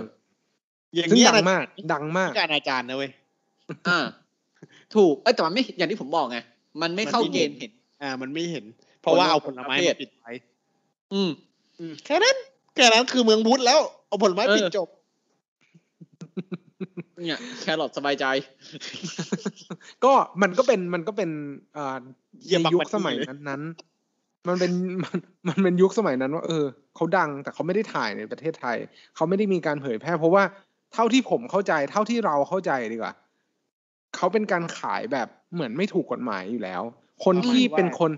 อย่างซึ่งเงี้ยดังนะมาก ดังมากการอาจารย์นะเว้ยอ่าถูกเอ้ยแต่มันไม่อย่างที่ผมบอกไง มันไม่เข้ามันไม่เกเห็ณนฑ์เห็น อ่า มันไม่เห็น เพราะว่าเอาผลไม้ประเภมาทปิดไว้อืมอืมแค่นั้นแค่นั้นคือเมืองพุทธแล้ว เอาผลไม้เออปิดจบ เนี่ยแครอทสบายใจ ก็มันก็เป็นมันก็เป็นอ่าเยี่ยมในยุคบักบัดสมัยเลยนั้นนั้นๆมันเป็นมันมันเป็นยุคสมัยนั้นว่าเออเขาดังแต่เขาไม่ได้ถ่ายในประเทศไทย เขาไม่ได้มีการเผยแพร่ เพราะว่าเท่าที่ผมเข้าใจ เท่าที่เราเข้าใจดีกว่า เขาเป็นการขายแบบเหมือนไม่ถูกกฎหมายอยู่แล้ว คนที่เป็นคน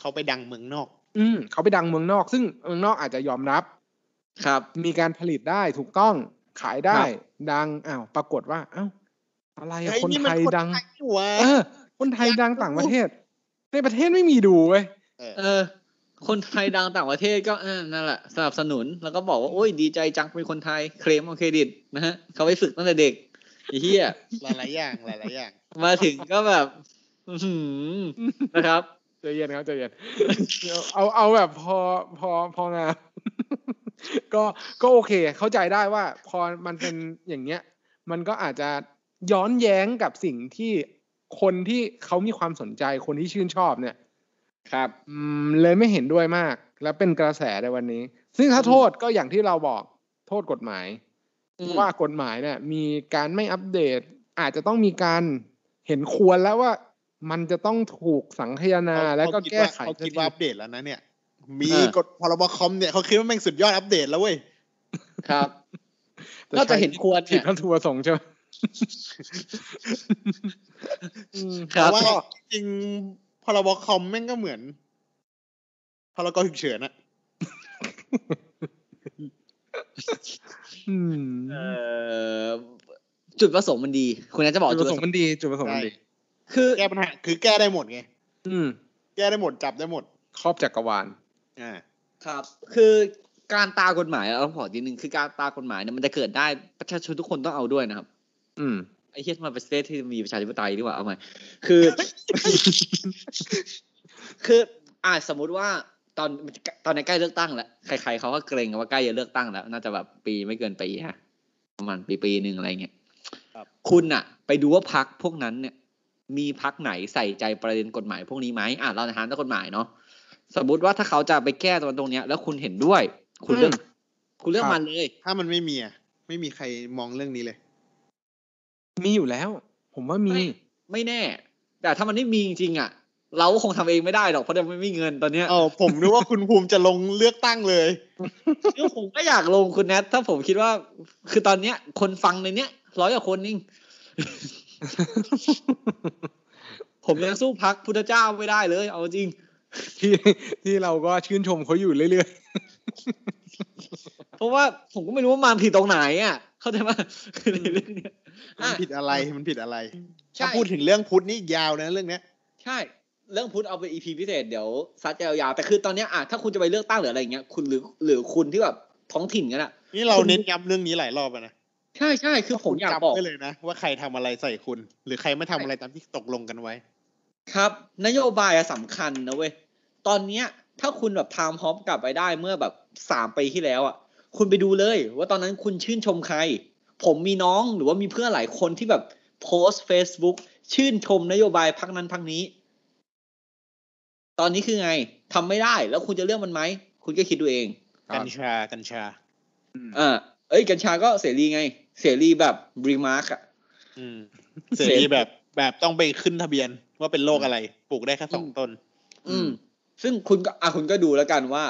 เขาไปดังเมืองนอก อืมเขาไปดังเมืองนอก ซึ่งเมืองนอกอาจจะยอมรับ ครับ มีการผลิตได้ถูกต้องขายได้ครับดังอ้าวปรากฏว่าอ้าวอะไรอะเฮ้ยคนนี่มัไทยคนดังไทยนี่หวะเออ คนไทยดังต่างประเทศ ในประเทศไม่มีดูเว้ยเออเออคนไทยดังต่างประเทศก็อ่านั่นแหละสนับสนุนแล้วก็บอกว่าโอ้ยดีใจจังเป็นคนไทยเคลมเอาเครดิตนะฮะเขาไปฝึกตั้งแต่เด็ก ไอ้เหี้ยหลายๆอย่างหลายๆอย่าง มาถึงก็แบบอื้อหือนะครับใจเย็นครับใจเย็นเอาเอาแบบพอพอพองามก็ก็โอเค เข้าใจได้ว่า พอมันเป็นอย่างเงี้ย มันก็อาจจะย้อนแย้งกับสิ่งที่คนที่เขามีความสนใจคนที่ชื่นชอบเนี่ย ครับอืมเลยไม่เห็นด้วยมาก แล้วเป็นกระแสในวันนี้ ซึ่งถ้าโทษก็อย่างที่เราบอกโทษกฎหมายอืม ว่ากฎหมายเนี่ย มีการไม่อัปเดต อาจจะต้องมีการเห็นควรแล้วว่ามันจะต้องถูกสังคายนาเขาแล้วก็เขาคิดแก้ว่าไขเขาคิดสักว่าทีอัปเดตแล้วนะเนี่ย มีอ่ากฎพรบคอมเนี่ยเขาคิดว่าแม่งสุดยอดอัปเดตแล้วเว้ยครับแต่ก็จะใช้เห็นควรผิเนี่ดยวัตถุประสงค์ใช่ไหมอืมครัแต่บว่าจริงพรบคอมแม่งก็เหมือนพรกฉุกเฉินอะอืม เอ่อจุดประสงค์มันดีคุณน่าจะบอกจุดจุปดระประสสงงค์ค์มันดี จุดประสงค์มันดี คือแก้ปัญหาคือแก้ได้หมดไงอืม แก้ได้หมดจับได้หมด ครอบจักรวาลอ่าครับ คือการตากฎหมายเราบอกทีนึงคือการตากฎหมายเนี่ยมันจะเกิดได้ประชาชนทุกคนต้องเอาด้วยนะครับ อืมไอ้เฮียมันเป็นประเทศที่มีประชาธิปไตยดีกว่าเอาใหม่คือ คืออ่าสมมุติว่า ตอนตอนนี้ใกล้เลือกตั้งแล้วใครๆเขาก็เกรงกันว่าใกล้จะเลือกตั้งแล้ว น่าจะแบบปีไม่เกินปีฮะประมาณปีปีหนึ่งอะไรเงี้ยครับคุณอะไปดูว่าพักพวกนั้นเนี่ย มีพักไหนใส่ใจประเด็นกฎหมายพวกนี้ไหมอ่าเราในฐานะกฎหมายเนาะสมมติว่าถ้าเขาจะไปแก้ตรงตรงเนี้ย แล้วคุณเห็นด้วย คุณเลือกอืมคุณเลือกครับมันเลย ถ้ามันไม่มีอะไม่มีใครมองเรื่องนี้เลย มีอยู่แล้ว ผมว่ามี ไม่ไม่แน่ แต่ถ้ามันไม่มีจริงๆอะ เราก็คงทำเองไม่ได้หรอกเพราะเราไม่มีเงินตอนเนี้ยเออผมนึกว่าคุณภูมิจะลงเลือกตั้งเลยคือผมก็อยากลงคุณแนทถ้าผมคิดว่า คือตอนเนี้ย คนฟังในเนี้ยร้อยกว่าคนนิ่ง ผมยังสู้พักพุทธเจ้าไม่ได้เลย เอาจริง ที่ที่เราก็ชื่นชมเขาอยู่เรื่อยเพราะว่าผมก็ไม่รู้ว่ามันผิดตรงไหนอะ เข้าใจไหมคือในเรื่องเนี้ยมันอะผิดอะไรมันผิดอะไรใช่ถ้าพูดถึงเรื่องพุทธนี่ยาวนะเรื่องเนี้ย ใช่ เรื่องพุทธเอาไปอีพีพิเศษเดี๋ยวซัดยาวๆแต่คือตอนเนี้ยอะถ้าคุณจะไปเลือกตั้งหรืออะไรอย่างเงี้ยคุณหรือหรือคุณที่แบบท้องถิ่นกันอะนี่เราเน้นย้ำเรื่องนี้หลายรอบอะนะใช่ใช่คือผมอยากจำบอกไว้เลยนะ ว่าใครทำอะไรใส่คุณ หรือใครไม่ทำอะไรตามที่ตกลงกันไว้ ครับ นโยบายอะสำคัญนะเว้ยตอนเนี้ย ถ้าคุณแบบ time hop กลับไปได้เมื่อแบบสามปีที่แล้วอะ คุณไปดูเลย ว่าตอนนั้นคุณชื่นชมใคร ผมมีน้องหรือว่ามีเพื่อนหลายคนที่แบบโพสต์ Facebook ชื่นชมนโยบายพรรคนั้นพรรคนี้ ตอนนี้คือไงทำไม่ได้ แล้วคุณจะเลือกมันไหม คุณก็คิดดูเองๆกัญชากัญชาอ่าเอ้ย กัญชาก็เสรีไง เสรีแบบ remark อะอืมเสรีแบบแบบต้องไปขึ้นทะเบียนว่าเป็นโรคอะไรปลูกได้แค่สองต้น อืม ซึ่งคุณก็อะคุณก็ดูแล้วกันว่า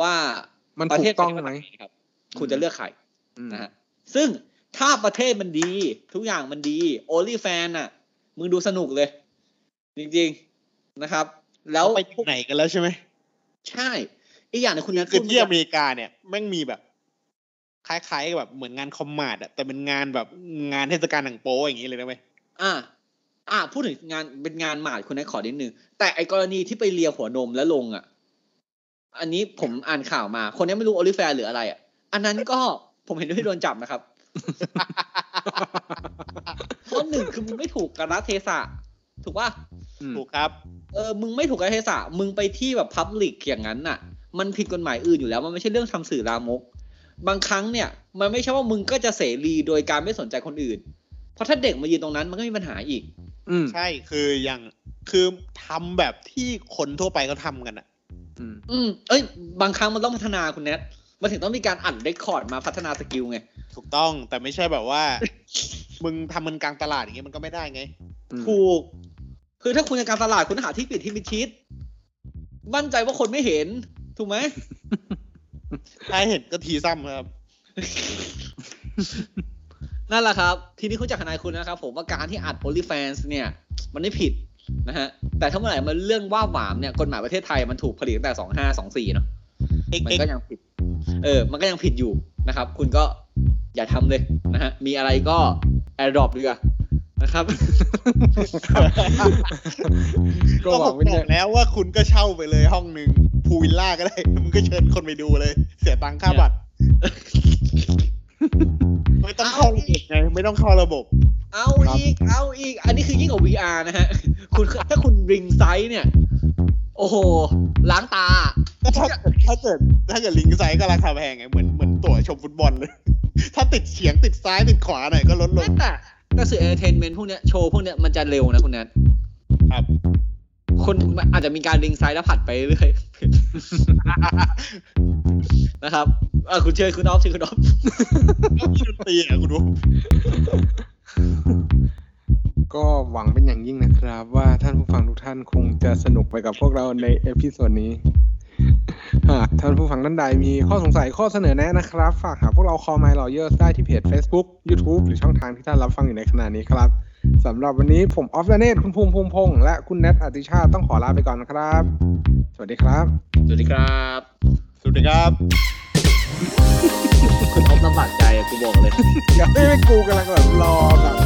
ว่ามันประถูเทกศต้องประไหมเทศครับ คุณจะเลือกใครอืมนะฮะซึ่งถ้าประเทศมันดี ทุกอย่างมันดี OnlyFans อะ มึงดูสนุกเลย จริง ๆนะครับ แล้วไปถึงไหนกันแล้วใช่ไหมใช่อีกอย่างหนึงคุณนัทคือพูดที่เมื่อเมริกาเนี่ยแม่งมีแบบ คล้ายๆกับแบบเหมือนงานคอมมาดอะแต่เป็นงานแบบงานเทศกาลหนังโป๊อย่างนี้เลยนะเว้ยอ่า อ่า พูดถึงงานเป็นงานหมาดคุณนัทขอนิดนึงแต่ไอกรณีที่ไปเลียหัวนมแล้วลงอะอันนี้ผมอ่านข่าวมา คนนี้ไม่รู้โอลิแฟนหรืออะไรอะอันนั้นก็ผมเห็นด้วยที่โดนจับนะครับเพราะหนึ่งคือมึงไม่ถูกกาลเทศะ ถูกป่ะอืมถูกครับ เออ มึงไม่ถูกกาลเทศะ มึงไปที่แบบ public อย่างนั้นน่ะ มันผิดกฎหมายอื่นอยู่แล้ว มันไม่ใช่เรื่องทำสื่อลามก บางครั้งเนี่ย มันไม่ใช่ว่ามึงก็จะเสรีโดยการไม่สนใจคนอื่น เพราะถ้าเด็กมายืนตรงนั้นมันก็มีปัญหาอีก อืมใช่ คืออย่าง คือทำแบบที่คนทั่วไปเขาทำกันอะอืมอืม เอ้ย บางครั้งมันต้องพัฒนาคุณแนทมันถึงต้องมีการอัด record มาพัฒนา skill ไง ถูกต้อง แต่ไม่ใช่แบบว่า มึงทำมันกลางตลาดอย่างเงี้ยมันก็ไม่ได้ไง ถูก คือถ้าคุณจะการตลาดคุณหาที่ปิดที่มิดชิดมั่นใจว่าคนไม่เห็น ถูกไหมถ้าเห็นก็ทีซ้ำครับ นั่นแหละครับ ทีนี้คุณจากทนายคุณนะครับ ผมว่าการที่อัด OnlyFans เนี่ย มันไม่ผิดนะฮะ แต่ถ้าเมื่อไหร่มันเรื่องว่าหวามเนี่ยกฎหมายประเทศไทยมันถูกผลิตตั้งแต่สองห้าสองสี่เนาะเอ็กมันเอ็กก็ยังผิด เออ มันก็ยังผิดอยู่นะครับ คุณก็อย่าทำเลยนะฮะ มีอะไรก็ AirDrop ดีกว่า นะครับ ก็ก็หผวังมเป็นบเนี่อยกแล้วว่าคุณก็เช่าไปเลยห้องหนึ่งพูวิลล่าก็ได้ มึงก็เชิญคนไปดูเลย เสียตังค่าบัตร ไม่ต้องเข้าระบบไงไม่ต้องเข้าระบบ เอาอีก เอาอีก อันนี้คือยิ่งกว่า VR นะฮะ คุณถ้าคุณริงไซส์เนี่ย โอ้โห ล้างตาก็ถ้าเกิดถ้าเกิดถ้าเกิดลิงก์ไซส์ก็ราคาแพงไงเหมือนเหมือนตั๋วชมฟุตบอลเลย ถ้าติดเฉียงติดซ้ายติดขวาหน่อยก็ลดลง แต่ กระสือเอนเตอร์เทนเมนต์พวกเนี้ยโชว์พวกเนี้ยมันจะเร็วนะคุณแนทครับ คนอาจจะมีการลิงซ้ายแล้วผัดไปเรื่อยนะครับเออคุณเชิญคุณออฟเชิญคุณออฟแล้วมีดนตรีอะคุณดูก็หวังเป็นอย่างยิ่งนะครับ ว่าท่านผู้ฟังทุกท่านคงจะสนุกไปกับพวกเราใน episode นี้ หากท่านผู้ฟังท่านใดมีข้อสงสัยข้อเสนอแนะนะครับ ฝากหาพวกเรา Call My Lawyers ได้ที่เพจ Facebook YouTube หรือช่องทางที่ท่านรับฟังอยู่ในขณะนี้ครับสำหรับวันนี้ผมออฟและเนตคุณภูมิภูมิพงษ์และคุณแนทอติชาติต้องขอลาไปก่อนนะครับ สวัสดีครับ สวัสดีครับ สวัสดีครับคุณออฟลำบากใจอะกูบอกเลย อย่าให้กูกำลังแบบรอแบบ